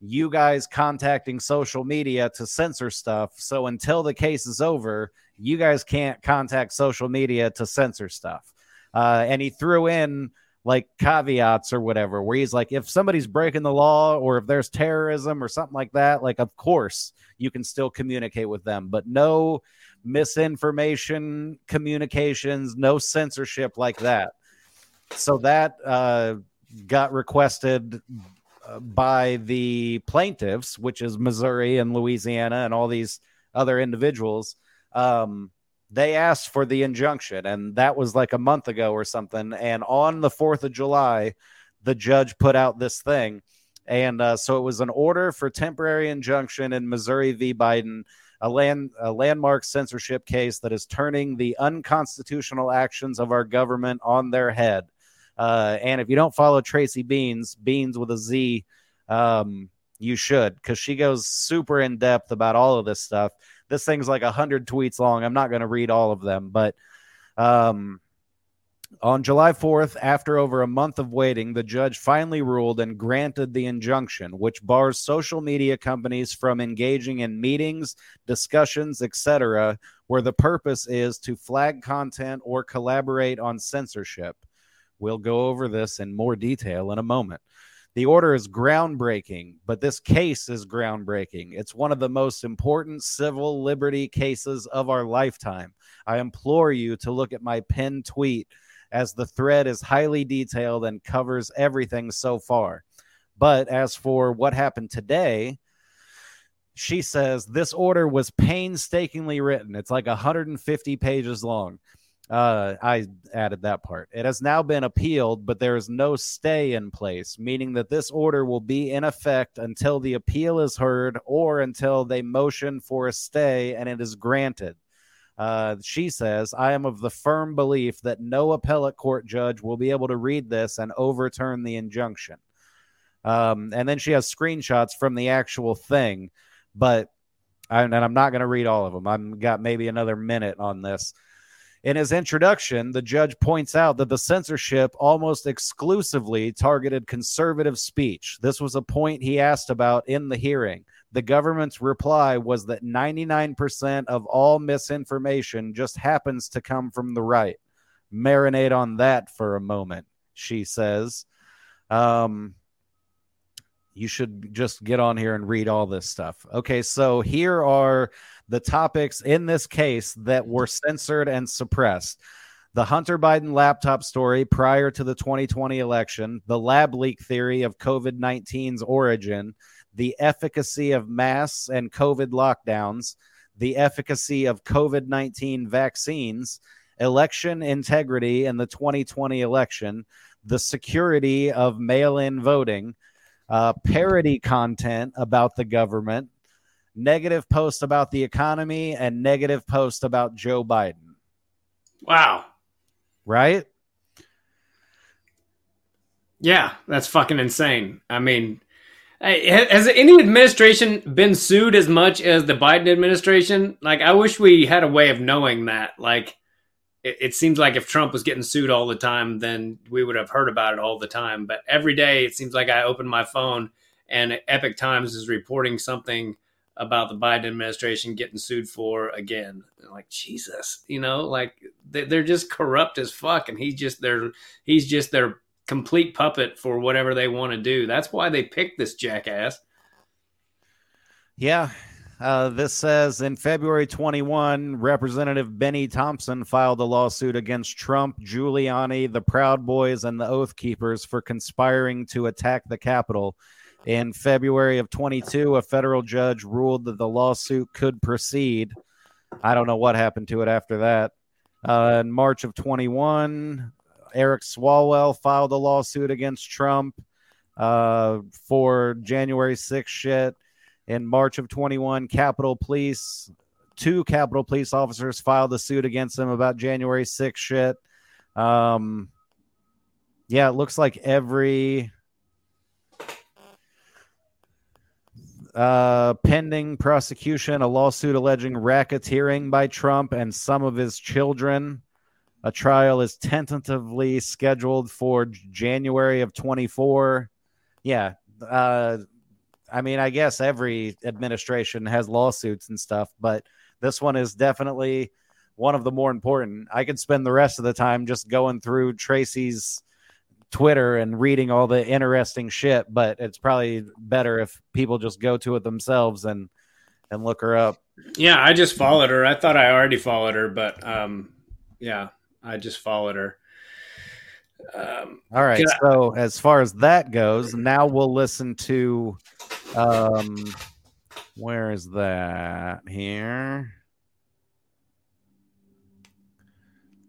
you guys contacting social media to censor stuff. So until the case is over, you guys can't contact social media to censor stuff. Uh, and he threw in like caveats or whatever, where he's like, if somebody's breaking the law or if there's terrorism or something like that, like, of course you can still communicate with them, but no misinformation communications, no censorship like that. So that uh, got requested uh, by the plaintiffs, which is Missouri and Louisiana and all these other individuals. Um, they asked for the injunction, and that was like a month ago or something. And on the 4th of July, the judge put out this thing. And uh, so it was an order for temporary injunction in Missouri v. Biden, a, land, a landmark censorship case that is turning the unconstitutional actions of our government on their head. Uh, and if you don't follow Tracy Beanz, Beanz with a Z, um, you should, because she goes super in depth about all of this stuff. This thing's like 100 tweets long. I'm not going to read all of them, but um, on July 4th, after over a month of waiting, the judge finally ruled and granted the injunction, which bars social media companies from engaging in meetings, discussions, etc., where the purpose is to flag content or collaborate on censorship. We'll go over this in more detail in a moment. The order is groundbreaking, but this case is groundbreaking. It's one of the most important civil liberty cases of our lifetime. I implore you to look at my pinned tweet as the thread is highly detailed and covers everything so far. But as for what happened today, she says this order was painstakingly written. It's like 150 pages long. Uh, I added that part. It has now been appealed, but there is no stay in place, meaning that this order will be in effect until the appeal is heard or until they motion for a stay and it is granted. Uh, she says, I am of the firm belief that no appellate court judge will be able to read this and overturn the injunction. Um, and then she has screenshots from the actual thing, but I, and I'm not going to read all of them. I've got maybe another minute on this. In his introduction, the judge points out that the censorship almost exclusively targeted conservative speech. This was a point he asked about in the hearing. The government's reply was that 99% of all misinformation just happens to come from the right. Marinate on that for a moment, she says. Um, you should just get on here and read all this stuff. Okay, so here are the topics in this case that were censored and suppressed. The Hunter Biden laptop story prior to the 2020 election, the lab leak theory of COVID 19's origin, the efficacy of masks and COVID lockdowns, the efficacy of COVID 19 vaccines, election integrity in the 2020 election, the security of mail in voting, uh, parody content about the government, negative post about the economy and negative post about Joe Biden. Wow. Right? Yeah, that's fucking insane. I mean, has any administration been sued as much as the Biden administration? Like, I wish we had a way of knowing that. Like, it, it, seems like if Trump was getting sued all the time, then we would have heard about it all the time. But every day, it seems like I open my phone and Epoch Times is reporting something about the Biden administration getting sued for again. Like Jesus, you know, like they're just corrupt as fuck, and he's just their he's just their complete puppet for whatever they want to do. That's why they picked this jackass. Yeah. Uh, this says in February 21, Representative Bennie Thompson filed a lawsuit against Trump, Giuliani, the Proud Boys, and the Oath Keepers for conspiring to attack the Capitol in February of 22, a federal judge ruled that the lawsuit could proceed. I don't know what happened to it after that. Uh, in March of 21, Eric Swalwell filed a lawsuit against Trump uh, for January 6th shit. In March of 21, Capitol Police, two Capitol Police officers filed a suit against him about January 6th shit. Um, yeah, it looks like every uh, pending prosecution, a lawsuit alleging racketeering by Trump and some of his children. A trial is tentatively scheduled for January of 24. Yeah. Uh, I mean, I guess every administration has lawsuits and stuff, but this one is definitely one of the more important. I could spend the rest of the time just going through Tracy's Twitter and reading all the interesting shit, but it's probably better if people just go to it themselves and and look her up. Yeah, I just followed her. I thought I already followed her, but um, yeah, I just followed her. Um, All right. I- So as far as that goes, now we'll listen to um where is that here?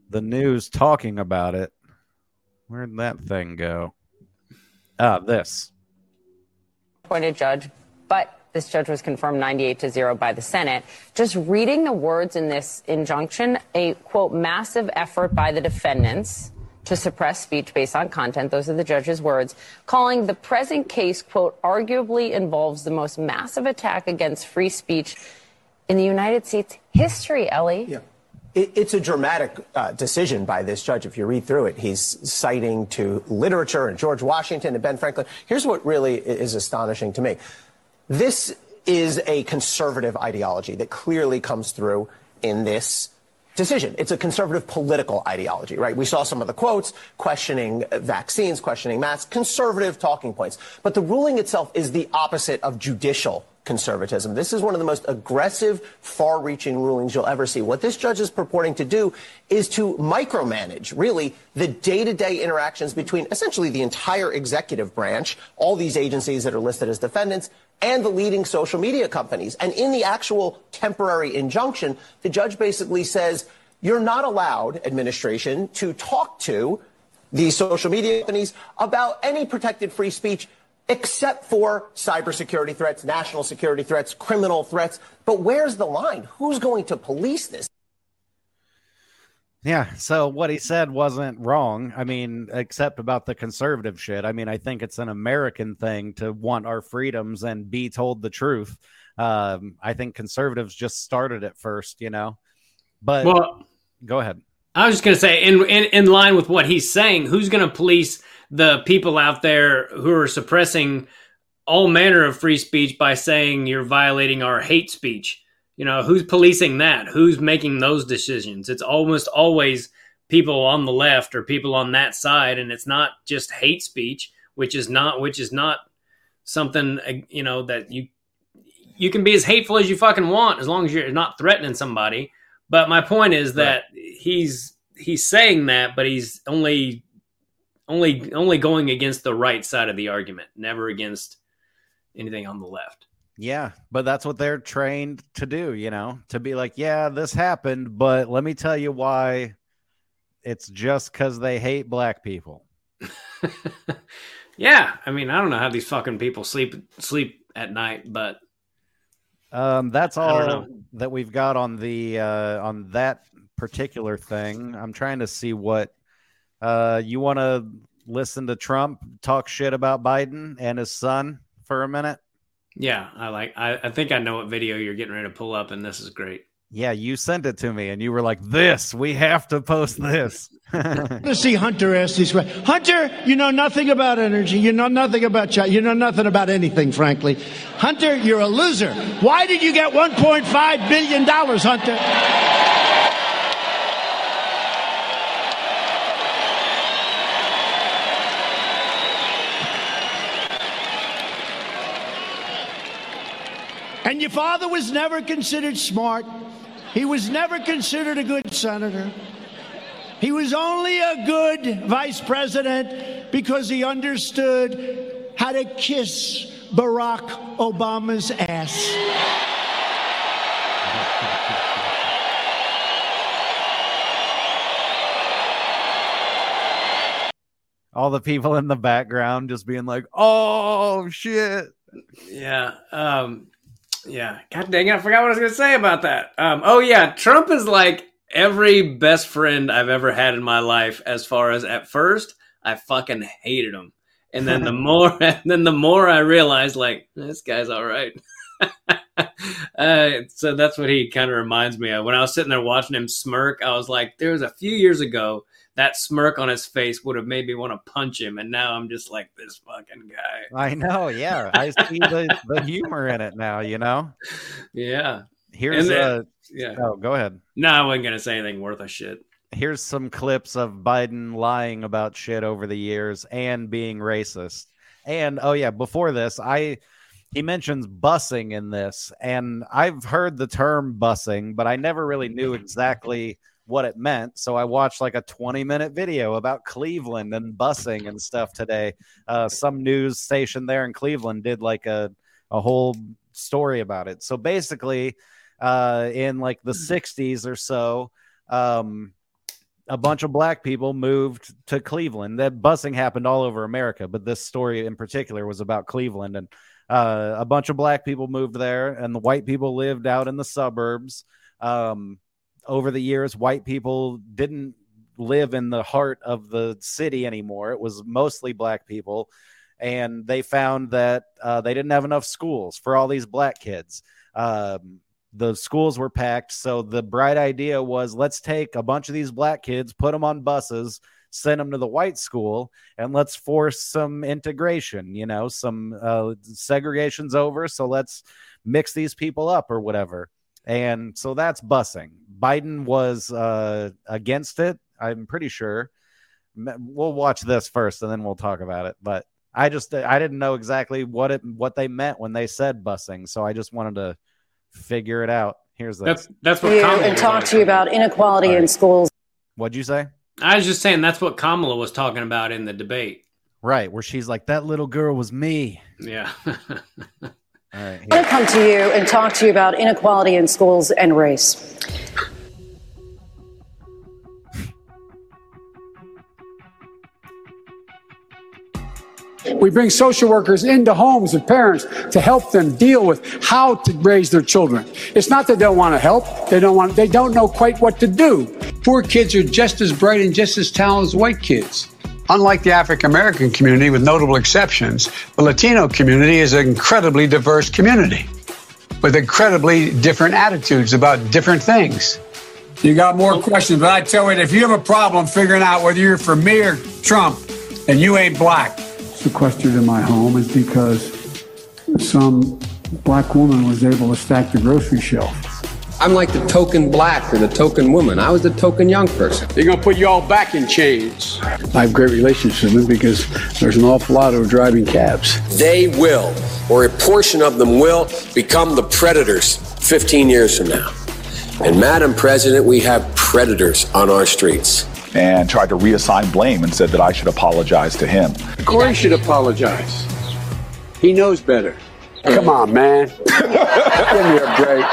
The news talking about it. Where'd that thing go? Ah, this. appointed judge, but this judge was confirmed 98 to 0 by the Senate. Just reading the words in this injunction, a quote, massive effort by the defendants to suppress speech based on content, those are the judge's words, calling the present case, quote, arguably involves the most massive attack against free speech in the United States history, Elie. Yeah. It, it's a dramatic uh, decision by this judge. If you read through it, he's citing to literature and George Washington and Ben Franklin. Here's what really is astonishing to me. This is a conservative ideology that clearly comes through in this decision. It's a conservative political ideology, right? We saw some of the quotes questioning vaccines, questioning masks, conservative talking points. But the ruling itself is the opposite of judicial conservatism. This is one of the most aggressive, far reaching rulings you'll ever see. What this judge is purporting to do is to micromanage, really, the day to day interactions between essentially the entire executive branch, all these agencies that are listed as defendants, and the leading social media companies. And in the actual temporary injunction, the judge basically says, you're not allowed, administration, to talk to these social media companies about any protected free speech except for cybersecurity threats, national security threats, criminal threats. But where's the line? Who's going to police this? Yeah. So what he said wasn't wrong. I mean, except about the conservative shit. I mean, I think it's an American thing to want our freedoms and be told the truth. Um, I think conservatives just started it first, you know. But Well- go ahead. I was just going to say, in, in in line with what he's saying, who's going to police the people out there who are suppressing all manner of free speech by saying you're violating our hate speech? You know, who's policing that? Who's making those decisions? It's almost always people on the left or people on that side, and it's not just hate speech, which is not which is not something uh, you know that you you can be as hateful as you fucking want as long as you're not threatening somebody. But my point is that he's he's saying that, but he's only only only going against the right side of the argument, never against anything on the left. Yeah, but that's what they're trained to do, you know, to be like, yeah, this happened, but let me tell you why it's just because they hate black people. [laughs] Yeah, I mean, I don't know how these fucking people sleep sleep at night, but Um, that's all that we've got on the uh, on that particular thing. I'm trying to see what uh, you want to listen to Trump talk shit about Biden and his son for a minute. yeah, I like. I, I think I know what video you're getting ready to pull up, and this is great. Yeah, you sent it to me, and you were like, "This, we have to post this." [laughs] [laughs] Let's see Hunter ask these questions. Hunter, you know nothing about energy. You know nothing about China. You know nothing about anything, frankly. Hunter, you're a loser. Why did you get $1.5 billion, Hunter? And your father was never considered smart. He was never considered a good senator. He was only a good vice president because he understood how to kiss Barack Obama's ass. all the people in the background just being like, "Oh shit." Yeah. Um, yeah. God dang it. I forgot what I was going to say about that. Um, oh, yeah. Trump is like every best friend I've ever had in my life, as far as at first, I fucking hated him. and then the [laughs] more, [laughs] and then the more I realized, like this guy's all right. [laughs] uh, so that's what he kind of reminds me of. When I was sitting there watching him smirk, I was like, there was a few years ago that smirk on his face would have made me want to punch him, and now I'm just like this fucking guy. I know, yeah. I see the, the humor in it now, you know? Yeah. Here's then- uh yeah. Oh, go ahead. No, I wasn't gonna say anything worth a shit. Here's some clips of Biden lying about shit over the years and being racist. And oh yeah, before this, I he mentions busing in this, and I've heard the term busing, but I never really knew exactly what it meant. So I watched like a 20 minute video about Cleveland and busing and stuff today. Uh, some news station there in Cleveland did like a, a whole story about it. So basically, uh, in like the 60s or so, um, a bunch of black people moved to Cleveland. That busing happened all over America, but this story in particular was about Cleveland. And uh, a bunch of black people moved there, and the white people lived out in the suburbs. Um, over the years, white people didn't live in the heart of the city anymore. It was mostly black people. And they found that uh, they didn't have enough schools for all these black kids. Um, the schools were packed. So the bright idea was let's take a bunch of these black kids, put them on buses, send them to the white school, and let's force some integration. You know, some uh, segregation's over. So let's mix these people up or whatever. And so that's busing. Biden was uh, against it. I'm pretty sure. We'll watch this first, and then we'll talk about it. But I just I didn't know exactly what it what they meant when they said busing, so I just wanted to figure it out. Here's this. That's that's you what Kamala and talk to you about inequality in schools. What'd you say? I was just saying that's what Kamala was talking about in the debate. Right, where she's like, "That little girl was me." Yeah. [laughs] All right. I want to come to you and talk to you about inequality in schools and race. We bring social workers into homes of parents to help them deal with how to raise their children. It's not that they don't want to help. They don't want, they don't know quite what to do. Poor kids are just as bright and just as talented as white kids. Unlike the African American community, with notable exceptions, the Latino community is an incredibly diverse community with incredibly different attitudes about different things. You got more questions, but I tell you, if you have a problem figuring out whether you're for me or Trump, and you ain't black. sequestered in my home is because some black woman was able to stack the grocery shelf. I'm like the token black or the token woman. I was the token young person. They're gonna put you all back in chains. I have great relationships with them because there's an awful lot of driving cabs. They will, or a portion of them will, become the predators 15 years from now. And Madam President, we have predators on our streets. and tried to reassign blame and said that I should apologize to him. Cory should apologize. He knows better. Come on, man. [laughs] Give me a break.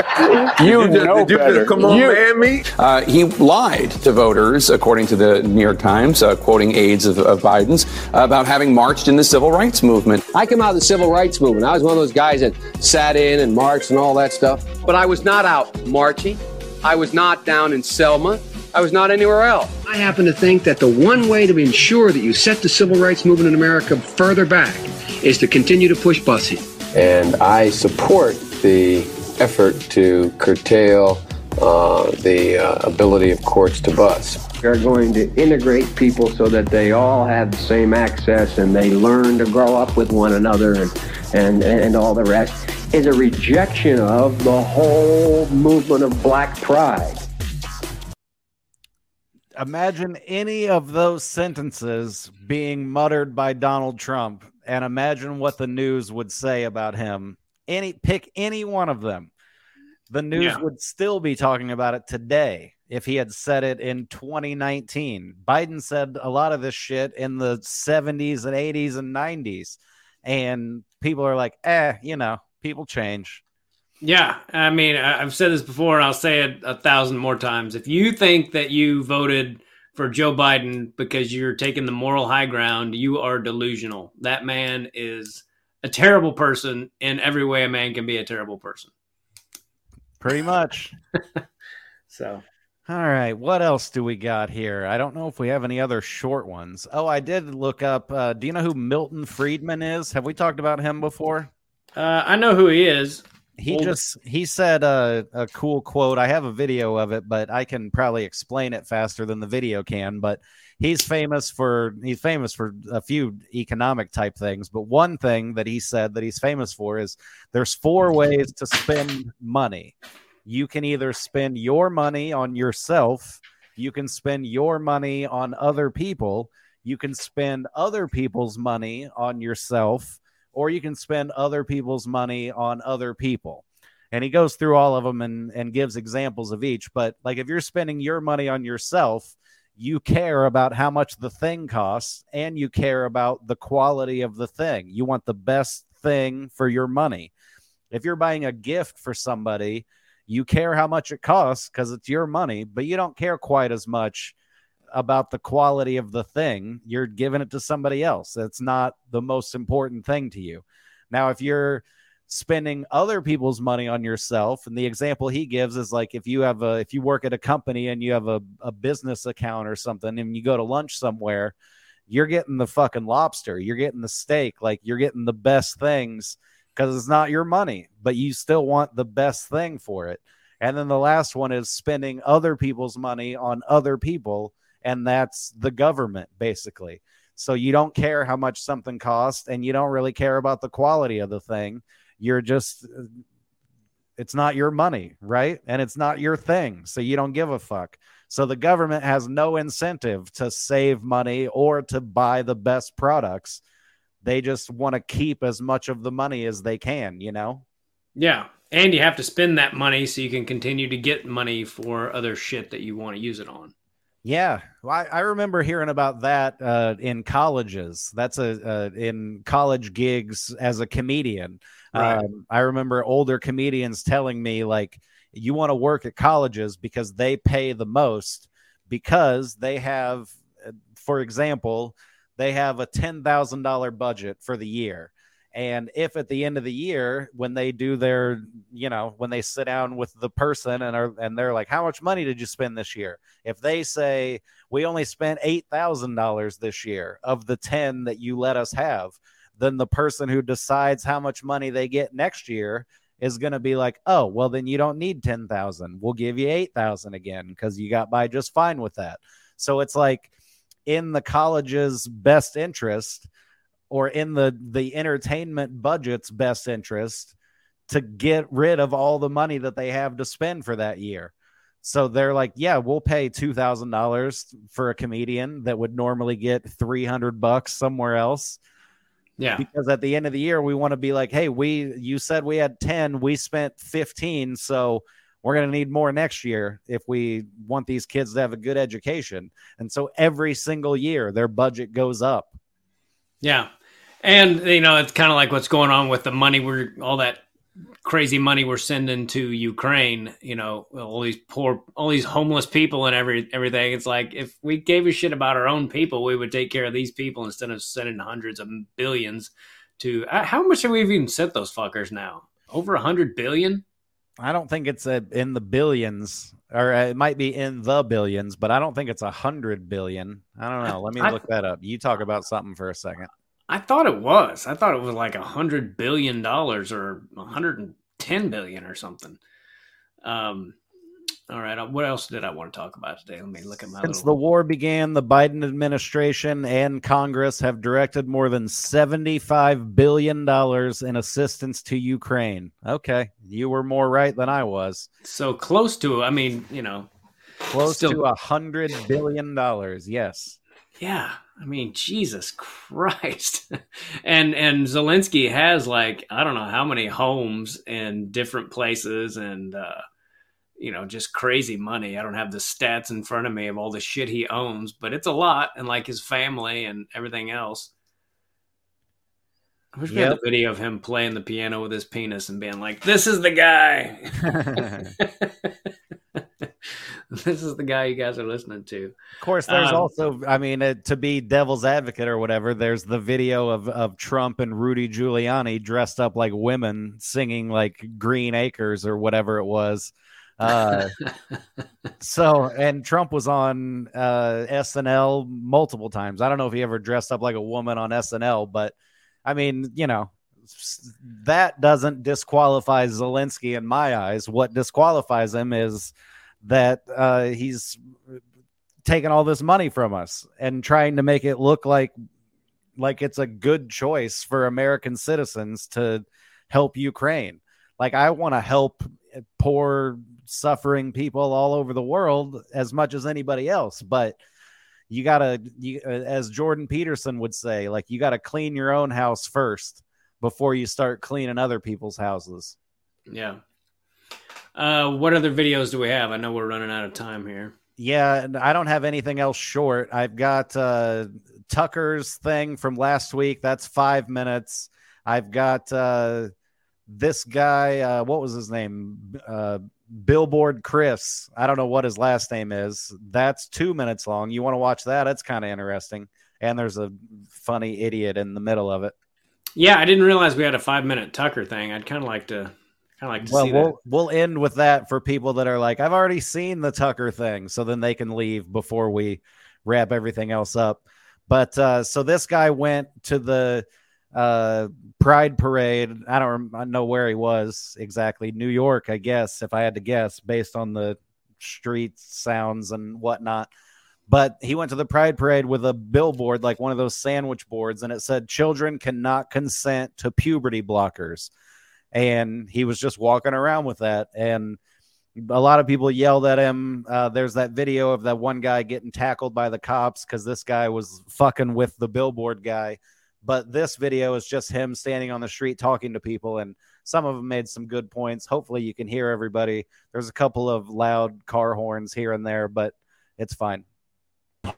You, Did you just- know did you better. come on, man, me? Uh, he lied to voters, according to the New York Times, uh, quoting aides of, of Biden's, about having marched in the civil rights movement. I come out of the civil rights movement. I was one of those guys that sat in and marched and all that stuff. But I was not out marching. I was not down in Selma. I was not anywhere else. I happen to think that the one way to ensure that you set the civil rights movement in America further back is to continue to push busing. And I support the effort to curtail uh, the uh, ability of courts to bus. We're going to integrate people so that they all have the same access and they learn to grow up with one another and, and, and all the rest is a rejection of the whole movement of black pride. Imagine any of those sentences being muttered by Donald Trump, and imagine what the news would say about him. Any pick any one of them. The news Yeah. would still be talking about it today if he had said it in 2019. Biden said a lot of this shit in the 70s and 80s and 90s. And people are like, eh, you know, people change. Yeah, I mean, I've said this before, and I'll say it a thousand more times. If you think that you voted for Joe Biden because you're taking the moral high ground, you are delusional. That man is a terrible person in every way a man can be a terrible person. Pretty much. [laughs] So, All right, what else do we got here? I don't know if we have any other short ones. Oh, I did look up. Uh, do you know who Milton Friedman is? Have we talked about him before? Uh, I know who he is. He just he said a, a cool quote. I have a video of it, but I can probably explain it faster than the video can. But he's famous for he's famous for a few economic type things. But one thing that he said that he's famous for is there's four ways to spend money. You can either spend your money on yourself, you can spend your money on other people, you can spend other people's money on yourself, or you can spend other people's money on other people. And he goes through all of them and, and gives examples of each. But like if you're spending your money on yourself, you care about how much the thing costs and you care about the quality of the thing. You want the best thing for your money. If you're buying a gift for somebody, you care how much it costs because it's your money, but you don't care quite as much about the quality of the thing. You're giving it to somebody else. That's not the most important thing to you. Now, if you're spending other people's money on yourself, and the example he gives is like if you have a if you work at a company and you have a, a business account or something and you go to lunch somewhere, you're getting the fucking lobster, you're getting the steak, like you're getting the best things because it's not your money, but you still want the best thing for it. And then the last one is spending other people's money on other people, and that's the government basically. So you don't care how much something costs, and you don't really care about the quality of the thing. You're just, it's not your money, right? And it's not your thing. So you don't give a fuck. So the government has no incentive to save money or to buy the best products. They just want to keep as much of the money as they can, you know? Yeah. And you have to spend that money so you can continue to get money for other shit that you want to use it on. Yeah, well, I, I remember hearing about that uh, in colleges. That's a uh, in college gigs as a comedian. Right. Um, I remember older comedians telling me like, you want to work at colleges because they pay the most because they have, uh, for example, they have a ten thousand dollar budget for the year. And if at the end of the year, when they do their, you know, when they sit down with the person and are and they're like, "How much money did you spend this year?" If they say, "We only spent eight thousand dollars this year of the ten that you let us have," then the person who decides how much money they get next year is going to be like, "Oh, well, then you don't need ten thousand. We'll give you eight thousand again because you got by just fine with that." So it's like in the college's best interest or in the the entertainment budget's best interest to get rid of all the money that they have to spend for that year. So they're like, yeah, we'll pay two thousand dollars for a comedian that would normally get three hundred bucks somewhere else. Yeah. Because at the end of the year, we want to be like, hey, we you said we had ten, we spent fifteen, so we're going to need more next year if we want these kids to have a good education. And so every single year, their budget goes up. Yeah. And you know, it's kind of like what's going on with the money we're all that crazy money we're sending to Ukraine, you know, all these poor all these homeless people and every everything. It's like if we gave a shit about our own people, we would take care of these people instead of sending hundreds of billions to uh, how much have we even sent those fuckers now? Over a hundred billion? I don't think it's a, in the billions, or uh, it might be in the billions, but I don't think it's a hundred billion. I don't know. Let me I- look that up. You talk about something for a second. I thought it was. I thought it was like a hundred billion dollars or a hundred and ten billion or something. Um, all right. uh, What else did I want to talk about today? Let me look at my Since little. the war began, the Biden administration and Congress have directed more than $75 billion in assistance to Ukraine. Okay. You were more right than I was. So close to. I mean, you know, Close Still- to a hundred billion dollars. Yes. Yeah, I mean, Jesus Christ. [laughs] and and Zelensky has like I don't know how many homes in different places and uh you know, just crazy money. I don't have the stats in front of me of all the shit he owns, but it's a lot and like his family and everything else. I wish we had Yep. the video of him playing the piano with his penis and being like, "This is the guy. [laughs] [laughs] [laughs] this is the guy you guys are listening to." Of course, there's Um, also, I mean, uh, to be devil's advocate or whatever, there's the video of, of Trump and Rudy Giuliani dressed up like women singing like Green Acres or whatever it was Uh, [laughs] so, and Trump was on uh, SNL multiple times. I don't know if he ever dressed up like a woman on SNL, but I mean, you know, that doesn't disqualify Zelensky in my eyes. What disqualifies him is that uh, he's taking all this money from us and trying to make it look like like it's a good choice for American citizens to help Ukraine. Like I want to help poor suffering people all over the world as much as anybody else, but you got to you as Jordan Peterson would say, like you got to clean your own house first before you start cleaning other people's houses. Yeah. Uh, what other videos do we have? I know we're running out of time here. Yeah, I don't have anything else short. I've got uh, Tucker's thing from last week. That's five minutes. I've got uh, this guy. Uh, what was his name? Uh, Billboard Chris. I don't know what his last name is. That's two minutes long. You want to watch that? It's kind of interesting. And there's a funny idiot in the middle of it. Yeah, I didn't realize we had a five minute Tucker thing. I'd kind of like to, kind of like to well, see we'll that. we'll end with that for people that are like, I've already seen the Tucker thing, so then they can leave before we wrap everything else up. But uh, so this guy went to the uh, Pride Parade. I don't rem- know where he was exactly. New York, I guess, if I had to guess, based on the street sounds and whatnot. But he went to the Pride Parade with a billboard, like one of those sandwich boards, and it said, Children cannot consent to puberty blockers and he was just walking around with that. And a lot of people yelled at him. Uh, there's that video of that one guy getting tackled by the cops because this guy was fucking with the billboard guy. But this video is just him standing on the street talking to people and some of them made some good points. Hopefully you can hear everybody. There's a couple of loud car horns here and there but it's fine.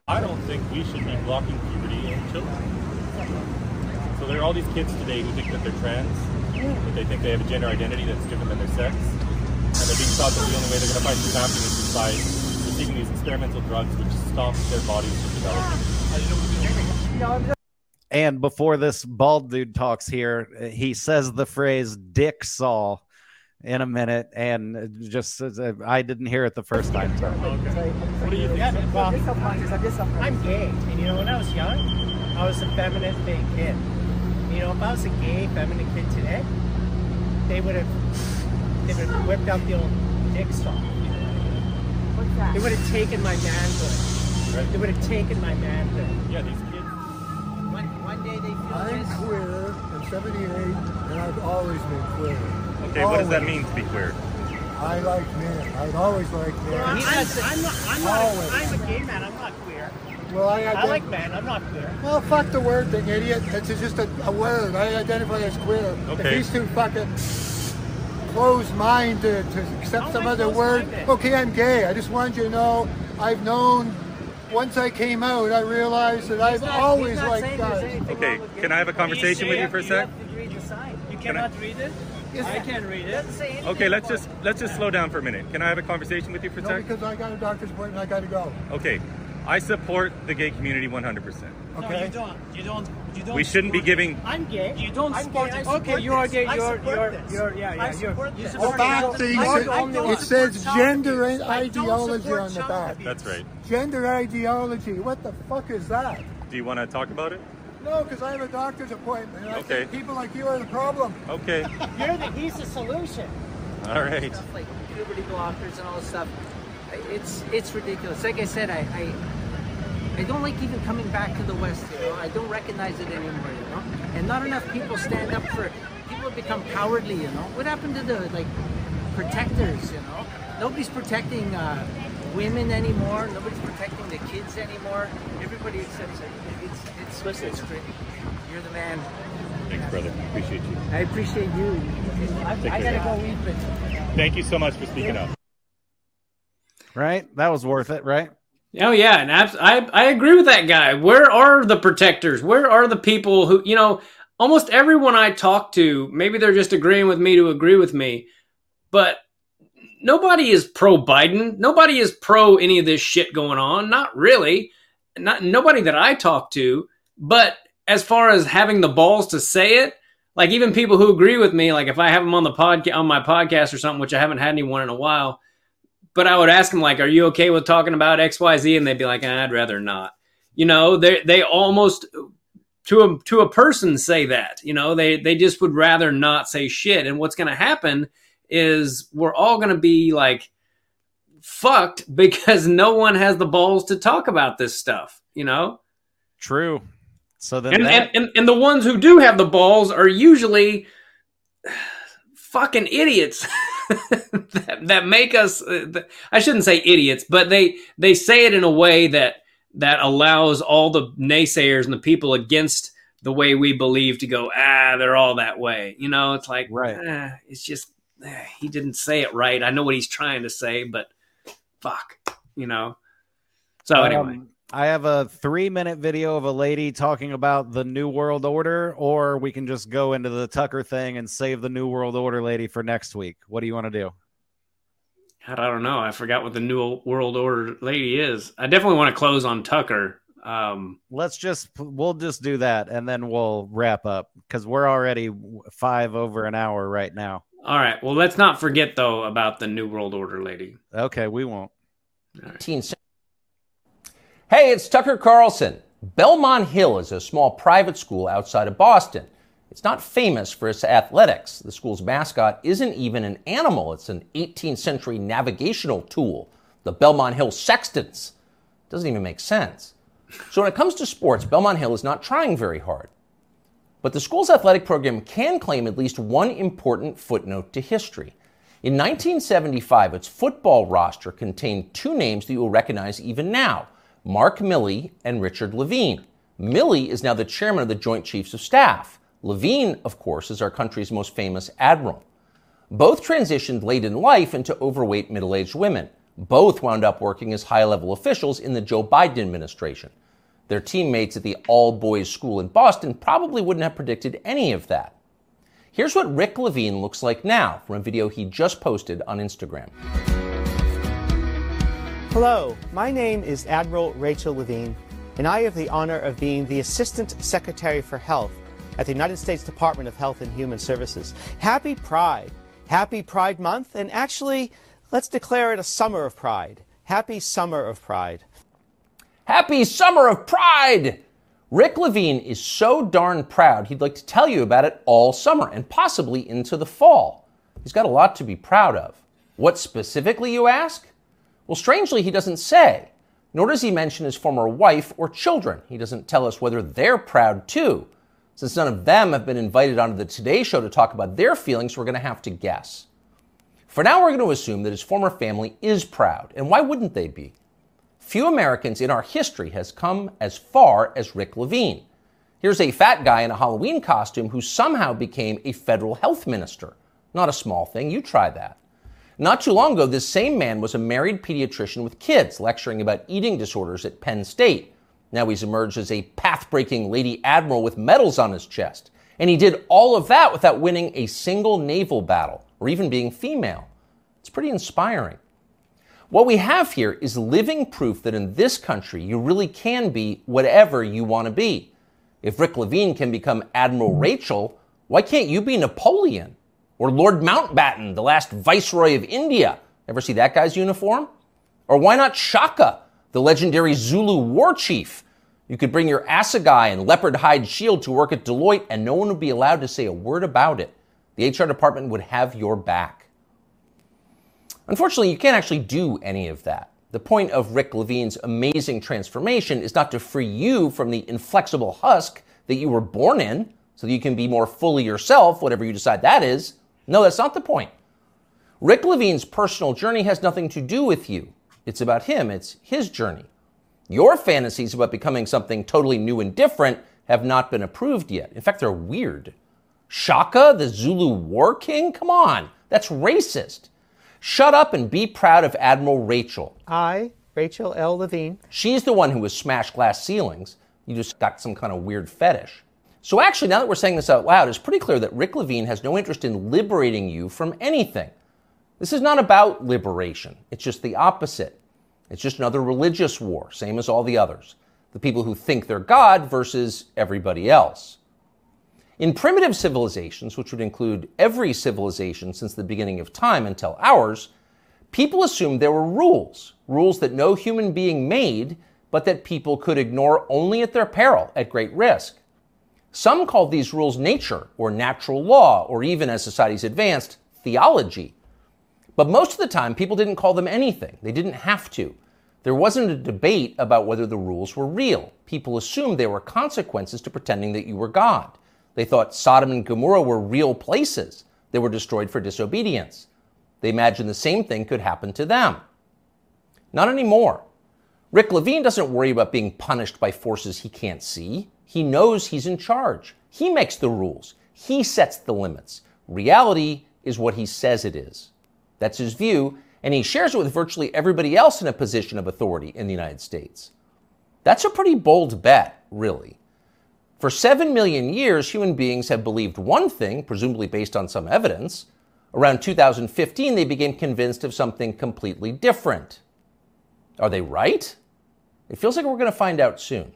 I don't think we should be blocking puberty in children. So there are all these kids today who think that they're trans, that they think they have a gender identity that's different than their sex, and they're being taught that the only way they're going to find true happiness is by receiving these experimental drugs which stop their bodies from developing. And before this bald dude talks here, he says the phrase "dick saw" in a minute, and just uh, I didn't hear it the first time. So. What do you think? Yeah, well, I'm gay, and you know, when I was young, I was a feminine big kid. You know, if I was a gay, feminine kid today, they would have they would have whipped out the old dick song. What's that? They would have taken my manhood. They would have taken my manhood. Yeah, these kids. One, one day they feel I'm this. queer. I'm 78, and I've always been queer. Okay, what does that mean to be queer? I like men. I've always liked men. Well, I'm, I'm, I'm not. I'm not. Always. A, I'm a gay man. I'm not queer. Well, I, I ident- like men. I'm not queer. Well, fuck the word thing, idiot. It's just a, a word. I identify as queer. If Okay. he's too fucking closed-minded to, to accept some other word, okay, I'm gay. I just wanted you to know I've known. Once I came out, I realized that I've not- always he's not liked saying there's guys. anything Okay, can I have a conversation with you for a sec? You have to read the sign. You Can I- cannot read it. I can read it. Doesn't say anything Okay, let's about just let's just slow down for a minute. Can I have a conversation with you for a No, sec? because I got a doctor's appointment. I got to go. Okay, I support the gay community 100%. No, Okay. you don't. You don't. You don't. We shouldn't be giving- I'm gay. You don't I'm support gay. I it. support Okay, you are gay. You're. support You're. this. You're. Yeah. Yeah. I You're. support You this. The support back child thing, abuse. it, I don't it says gender child abuse. Ideology on the back. abuse. That's right. Gender ideology. What the fuck is that? Do you want to talk about it? No, because I have a doctor's appointment. and I Okay. think people like you are the problem. Okay. [laughs] You're the. He's the solution. All right. Stuff like puberty blockers and all this stuff. It's it's ridiculous. Like I said, I, I I don't like even coming back to the West. You know, I don't recognize it anymore. You know, and not enough people stand up for it. People become cowardly. You know, what happened to the like protectors? You know, nobody's protecting uh, women anymore. Nobody's protecting the kids anymore. Everybody accepts it. It's it's listen. It's great. You're the man. Thanks, brother. Appreciate you. I appreciate you. I, I gotta go eat, but. Thank you so much for speaking up. Right? That was worth it, right? Oh yeah, and abs- I I agree with that guy. Where are the protectors? Where are the people who you know? Almost everyone I talk to, maybe they're just agreeing with me to agree with me, but nobody is pro Biden. Nobody is pro any of this shit going on. Not really. Not nobody that I talk to. But as far as having the balls to say it, like even people who agree with me, like if I have them on the podcast on my podcast or something, which I haven't had anyone in a while, but I would ask them like, "Are you okay with talking about X, Y, Z?" And they'd be like, "I'd rather not." You know, they they almost to a to a person say that. You know, they they just would rather not say shit. And what's going to happen is we're all going to be like fucked [laughs] because no one has the balls to talk about this stuff. You know. True. So then, and, that, and, and and the ones who do have the balls are usually [sighs] fucking idiots [laughs] [laughs] that, that make us. Uh, I shouldn't say idiots, but they they say it in a way that that allows all the naysayers and the people against the way we believe to go. Ah, they're all that way. You know, it's like right. Ah, it's just ah, he didn't say it right. I know what he's trying to say, but fuck, you know. So Um, anyway. I have a three minute video of a lady talking about the New World Order, or we can just go into the Tucker thing and save the New World Order lady for next week. What do you want to do? God, I don't know. I forgot what the New World Order lady is. I definitely want to close on Tucker. Um, Let's just we'll just do that and then we'll wrap up because we're already five over an hour right now. all right. Well, let's not forget though about the New World Order lady. Okay, we won't. Hey, it's Tucker Carlson. Belmont Hill is a small private school outside of Boston. It's not famous for its athletics. The school's mascot isn't even an animal, it's an 18th century navigational tool, the Belmont Hill Sextants. Doesn't even make sense. So when it comes to sports, Belmont Hill is not trying very hard. But the school's athletic program can claim at least one important footnote to history. In 1975, its football roster contained two names that you will recognize even now Mark Milley and Richard Levine. Milley is now the chairman of the Joint Chiefs of Staff. Levine, of course, is our country's most famous admiral. Both transitioned late in life into overweight middle aged women. Both wound up working as high level officials in the Joe Biden administration. Their teammates at the all boys school in Boston probably wouldn't have predicted any of that. Here's what Rick Levine looks like now from a video he just posted on Instagram. Hello, my name is Admiral Rachel Levine, and I have the honor of being the Assistant Secretary for Health at the United States Department of Health and Human Services. Happy Pride! Happy Pride Month, and actually, let's declare it a summer of pride. Happy Summer of Pride. Happy Summer of Pride! Rick Levine is so darn proud he'd like to tell you about it all summer and possibly into the fall. He's got a lot to be proud of. What specifically, you ask? Well, strangely, he doesn't say, nor does he mention his former wife or children. He doesn't tell us whether they're proud too. Since none of them have been invited onto the Today Show to talk about their feelings, we're going to have to guess. For now, we're going to assume that his former family is proud, and why wouldn't they be? Few Americans in our history has come as far as Rick Levine. Here's a fat guy in a Halloween costume who somehow became a federal health minister. Not a small thing, you try that. Not too long ago, this same man was a married pediatrician with kids lecturing about eating disorders at Penn State. Now he's emerged as a path breaking lady admiral with medals on his chest. And he did all of that without winning a single naval battle or even being female. It's pretty inspiring. What we have here is living proof that in this country you really can be whatever you want to be. If Rick Levine can become Admiral Rachel, why can't you be Napoleon? Or Lord Mountbatten, the last Viceroy of India? Ever see that guy's uniform? Or why not Shaka, the legendary Zulu war chief? You could bring your assegai and leopard hide shield to work at Deloitte, and no one would be allowed to say a word about it. The HR department would have your back. Unfortunately, you can't actually do any of that. The point of Rick Levine's amazing transformation is not to free you from the inflexible husk that you were born in so that you can be more fully yourself, whatever you decide that is. No, that's not the point. Rick Levine's personal journey has nothing to do with you. It's about him, it's his journey. Your fantasies about becoming something totally new and different have not been approved yet. In fact, they're weird. Shaka, the Zulu war king? Come on, that's racist. Shut up and be proud of Admiral Rachel. I, Rachel L. Levine, She's the one who has smashed glass ceilings. You just got some kind of weird fetish. So, actually, now that we're saying this out loud, it's pretty clear that Rick Levine has no interest in liberating you from anything. This is not about liberation, it's just the opposite. It's just another religious war, same as all the others. The people who think they're God versus everybody else. In primitive civilizations, which would include every civilization since the beginning of time until ours, People assumed there were rules, rules that no human being made, but that people could ignore only at their peril, at great risk. Some called these rules nature or natural law, or even as societies advanced, theology. But most of the time, people didn't call them anything. They didn't have to. There wasn't a debate about whether the rules were real. People assumed there were consequences to pretending that you were God. They thought Sodom and Gomorrah were real places. They were destroyed for disobedience. They imagined the same thing could happen to them. Not anymore. Rick Levine doesn't worry about being punished by forces he can't see. He knows he's in charge. He makes the rules. He sets the limits. Reality is what he says it is. That's his view, and he shares it with virtually everybody else in a position of authority in the United States. That's a pretty bold bet, really. For seven million years, human beings have believed one thing, presumably based on some evidence. Around 2015, they became convinced of something completely different. Are they right? It feels like we're going to find out soon.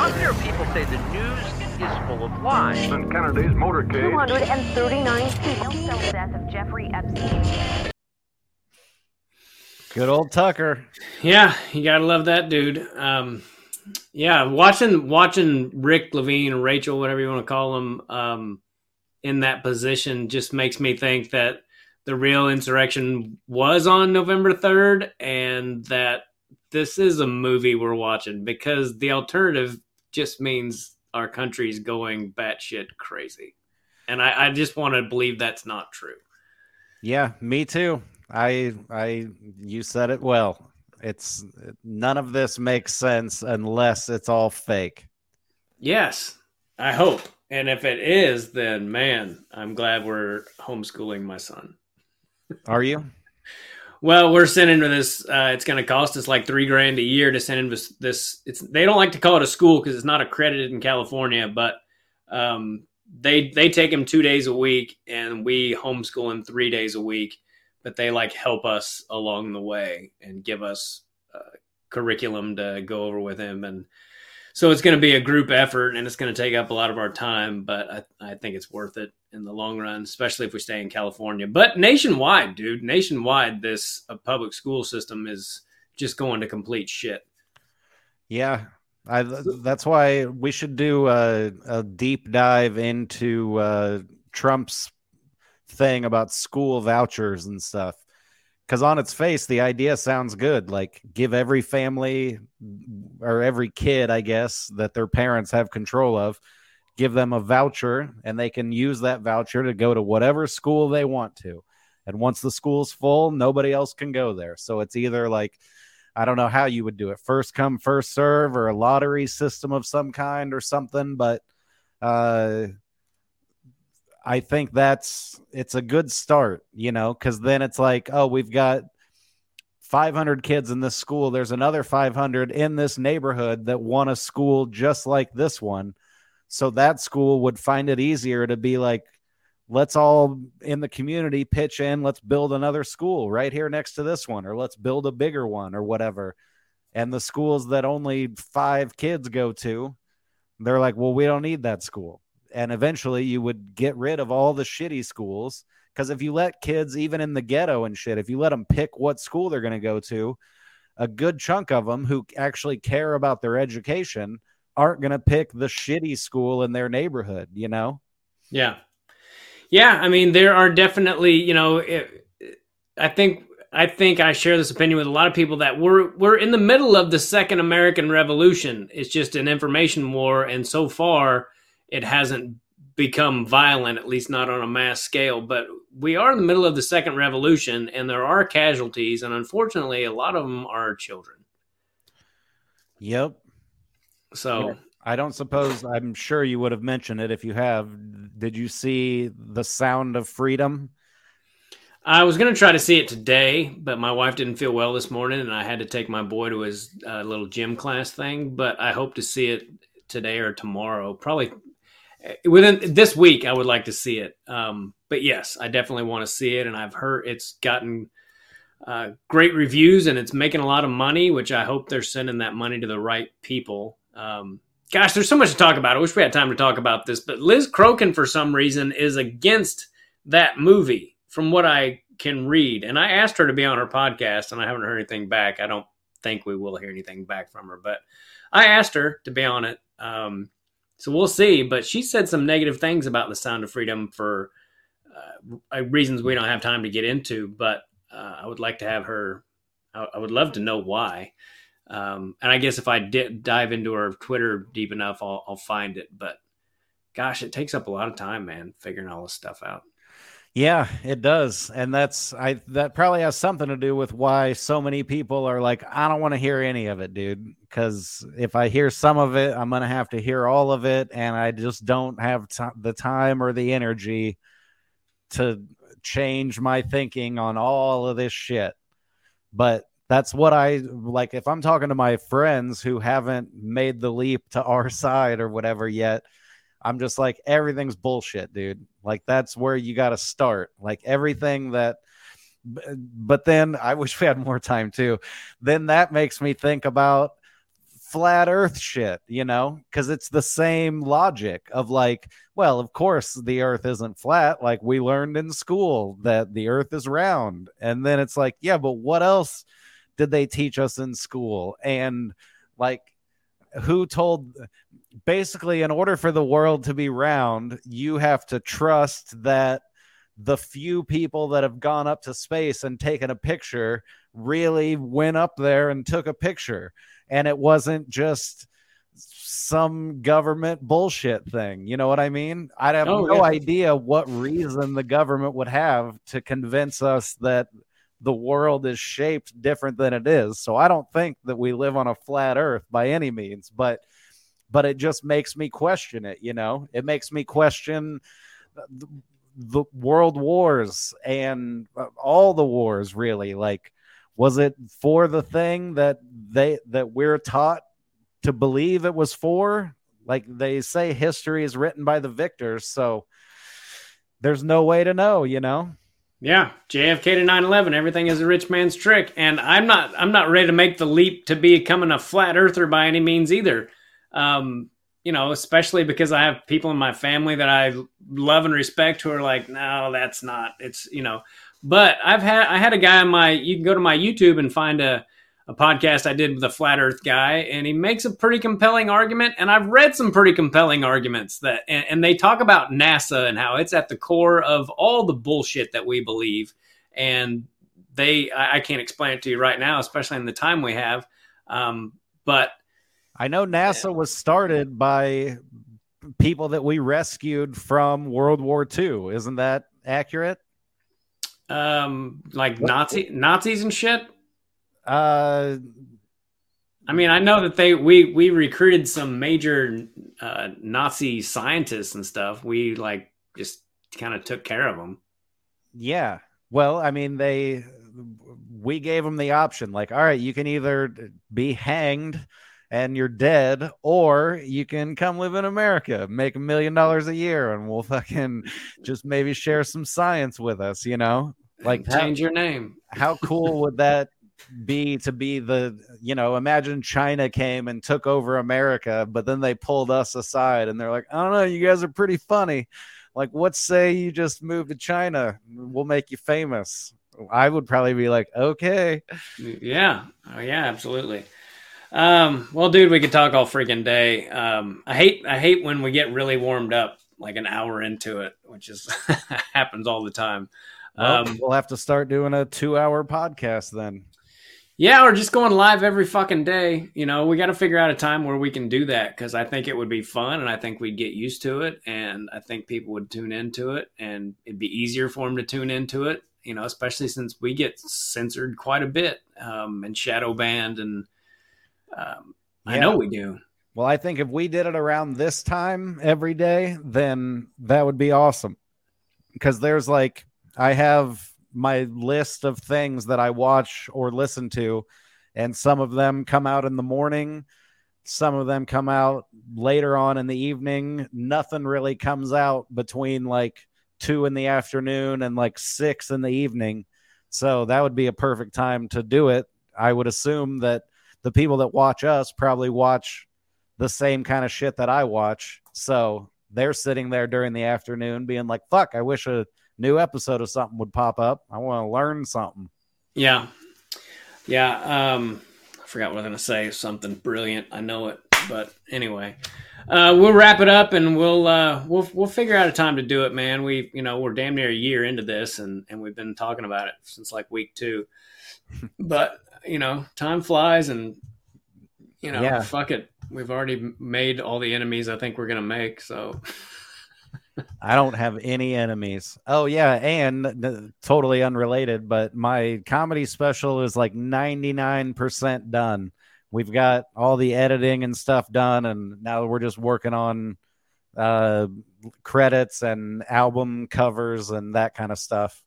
You'll people say the news is full of lies. In Kennedy's motorcade. 239 people the death of Jeffrey Epstein. Good old Tucker. Yeah, you gotta love that dude. Um, yeah, watching watching Rick Levine or Rachel, whatever you want to call him, um, in that position just makes me think that the real insurrection was on November third, and that this is a movie we're watching because the alternative just means our country's going batshit crazy, and I, I just want to believe that's not true. Yeah, me too. I I you said it well. It's none of this makes sense unless it's all fake. Yes, I hope. And if it is, then man, I'm glad we're homeschooling my son. Are you? Well, we're sending this. Uh, it's going to cost us like three grand a year to send him this. this it's they don't like to call it a school because it's not accredited in California, but um, they they take him two days a week, and we homeschool him three days a week. But they like help us along the way and give us uh, curriculum to go over with him, and so it's going to be a group effort, and it's going to take up a lot of our time. But I, I think it's worth it in the long run, especially if we stay in California. But nationwide, dude, nationwide, this uh, public school system is just going to complete shit. Yeah, I, that's why we should do a, a deep dive into uh, Trump's thing about school vouchers and stuff. Because on its face, the idea sounds good. Like, give every family or every kid, I guess, that their parents have control of, give them a voucher and they can use that voucher to go to whatever school they want to. And once the school's full, nobody else can go there. So it's either like, I don't know how you would do it first come, first serve, or a lottery system of some kind or something. But uh, I think that's it's a good start, you know, because then it's like, oh, we've got 500 kids in this school. There's another 500 in this neighborhood that want a school just like this one. So that school would find it easier to be like, let's all in the community pitch in. Let's build another school right here next to this one, or let's build a bigger one, or whatever. And the schools that only five kids go to, they're like, well, we don't need that school and eventually you would get rid of all the shitty schools because if you let kids even in the ghetto and shit if you let them pick what school they're going to go to a good chunk of them who actually care about their education aren't going to pick the shitty school in their neighborhood you know yeah yeah i mean there are definitely you know it, i think i think i share this opinion with a lot of people that we're we're in the middle of the second american revolution it's just an information war and so far it hasn't become violent, at least not on a mass scale. But we are in the middle of the second revolution, and there are casualties, and unfortunately, a lot of them are children. Yep. So I don't suppose I'm sure you would have mentioned it if you have. Did you see the Sound of Freedom? I was going to try to see it today, but my wife didn't feel well this morning, and I had to take my boy to his uh, little gym class thing. But I hope to see it today or tomorrow. Probably within this week i would like to see it um, but yes i definitely want to see it and i've heard it's gotten uh, great reviews and it's making a lot of money which i hope they're sending that money to the right people um, gosh there's so much to talk about i wish we had time to talk about this but liz crokin for some reason is against that movie from what I can read, and I asked her to be on her podcast, and I haven't heard anything back. I don't think we will hear anything back from her, but I asked her to be on it. Um, so we'll see. But she said some negative things about the Sound of Freedom for uh, reasons we don't have time to get into. But uh, I would like to have her. I would love to know why. Um, and I guess if I dive into her Twitter deep enough, I'll, I'll find it. But gosh, it takes up a lot of time, man, figuring all this stuff out. Yeah, it does. And that's I that probably has something to do with why so many people are like I don't want to hear any of it, dude, cuz if I hear some of it, I'm going to have to hear all of it and I just don't have t- the time or the energy to change my thinking on all of this shit. But that's what I like if I'm talking to my friends who haven't made the leap to our side or whatever yet, I'm just like, everything's bullshit, dude. Like, that's where you got to start. Like, everything that, but then [laughs] I wish we had more time too. Then that makes me think about flat earth shit, you know, because it's the same logic of like, well, of course the earth isn't flat. Like, we learned in school that the earth is round. And then it's like, yeah, but what else did they teach us in school? And like, who told basically, in order for the world to be round, you have to trust that the few people that have gone up to space and taken a picture really went up there and took a picture. And it wasn't just some government bullshit thing. You know what I mean? I have oh, no yeah. idea what reason the government would have to convince us that the world is shaped different than it is. So I don't think that we live on a flat earth by any means, but but it just makes me question it. You know, it makes me question the, the world wars and uh, all the wars. Really, like, was it for the thing that they that we're taught to believe it was for? Like they say, history is written by the victors, so there's no way to know. You know. Yeah, JFK to 9/11, everything is a rich man's trick, and I'm not I'm not ready to make the leap to becoming a flat earther by any means either. Um, you know, especially because I have people in my family that I love and respect who are like, no, that's not. It's you know, but I've had I had a guy on my. You can go to my YouTube and find a a podcast I did with a flat Earth guy, and he makes a pretty compelling argument. And I've read some pretty compelling arguments that, and, and they talk about NASA and how it's at the core of all the bullshit that we believe. And they, I, I can't explain it to you right now, especially in the time we have. Um, but I know NASA was started by people that we rescued from World War II. Isn't that accurate? Um, like Nazi Nazis and shit. Uh, I mean, I know that they we we recruited some major uh, Nazi scientists and stuff. We like just kind of took care of them. Yeah. Well, I mean, they we gave them the option. Like, all right, you can either be hanged and you're dead, or you can come live in America, make a million dollars a year, and we'll fucking just maybe share some science with us, you know? Like change how, your name. How cool would that be to be the, you know, imagine China came and took over America, but then they pulled us aside and they're like, I don't know, you guys are pretty funny. Like, what say you just move to China? We'll make you famous. I would probably be like, okay. Yeah. Oh, yeah, absolutely. Um, well, dude, we could talk all freaking day. Um, I hate I hate when we get really warmed up, like an hour into it, which is [laughs] happens all the time. Well, um, we'll have to start doing a two-hour podcast then. Yeah, or just going live every fucking day. You know, we got to figure out a time where we can do that because I think it would be fun, and I think we'd get used to it, and I think people would tune into it, and it'd be easier for them to tune into it. You know, especially since we get censored quite a bit um, and shadow banned and um, yeah. I know we do. Well, I think if we did it around this time every day, then that would be awesome. Because there's like, I have my list of things that I watch or listen to, and some of them come out in the morning, some of them come out later on in the evening. Nothing really comes out between like two in the afternoon and like six in the evening. So that would be a perfect time to do it. I would assume that the people that watch us probably watch the same kind of shit that I watch. So they're sitting there during the afternoon being like, fuck, I wish a new episode of something would pop up. I want to learn something. Yeah. Yeah. Um, I forgot what I was going to say. Something brilliant. I know it. But anyway, uh, we'll wrap it up and we'll, uh, we'll, we'll figure out a time to do it, man. We, you know, we're damn near a year into this and, and we've been talking about it since like week two. [laughs] but, you know, time flies and, you know, Yeah. fuck it. We've already made all the enemies I think we're going to make. So, [laughs] I don't have any enemies. Oh yeah, and totally unrelated, but my comedy special is like 99% done. We've got all the editing and stuff done and now we're just working on uh credits and album covers and that kind of stuff.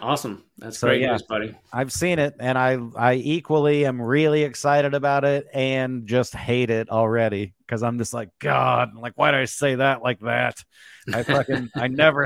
Awesome. That's So, great yeah. news, buddy. I've seen it and I I equally am really excited about it and just hate it already because I'm just like God, like why did I say that like that? I fucking I [laughs] never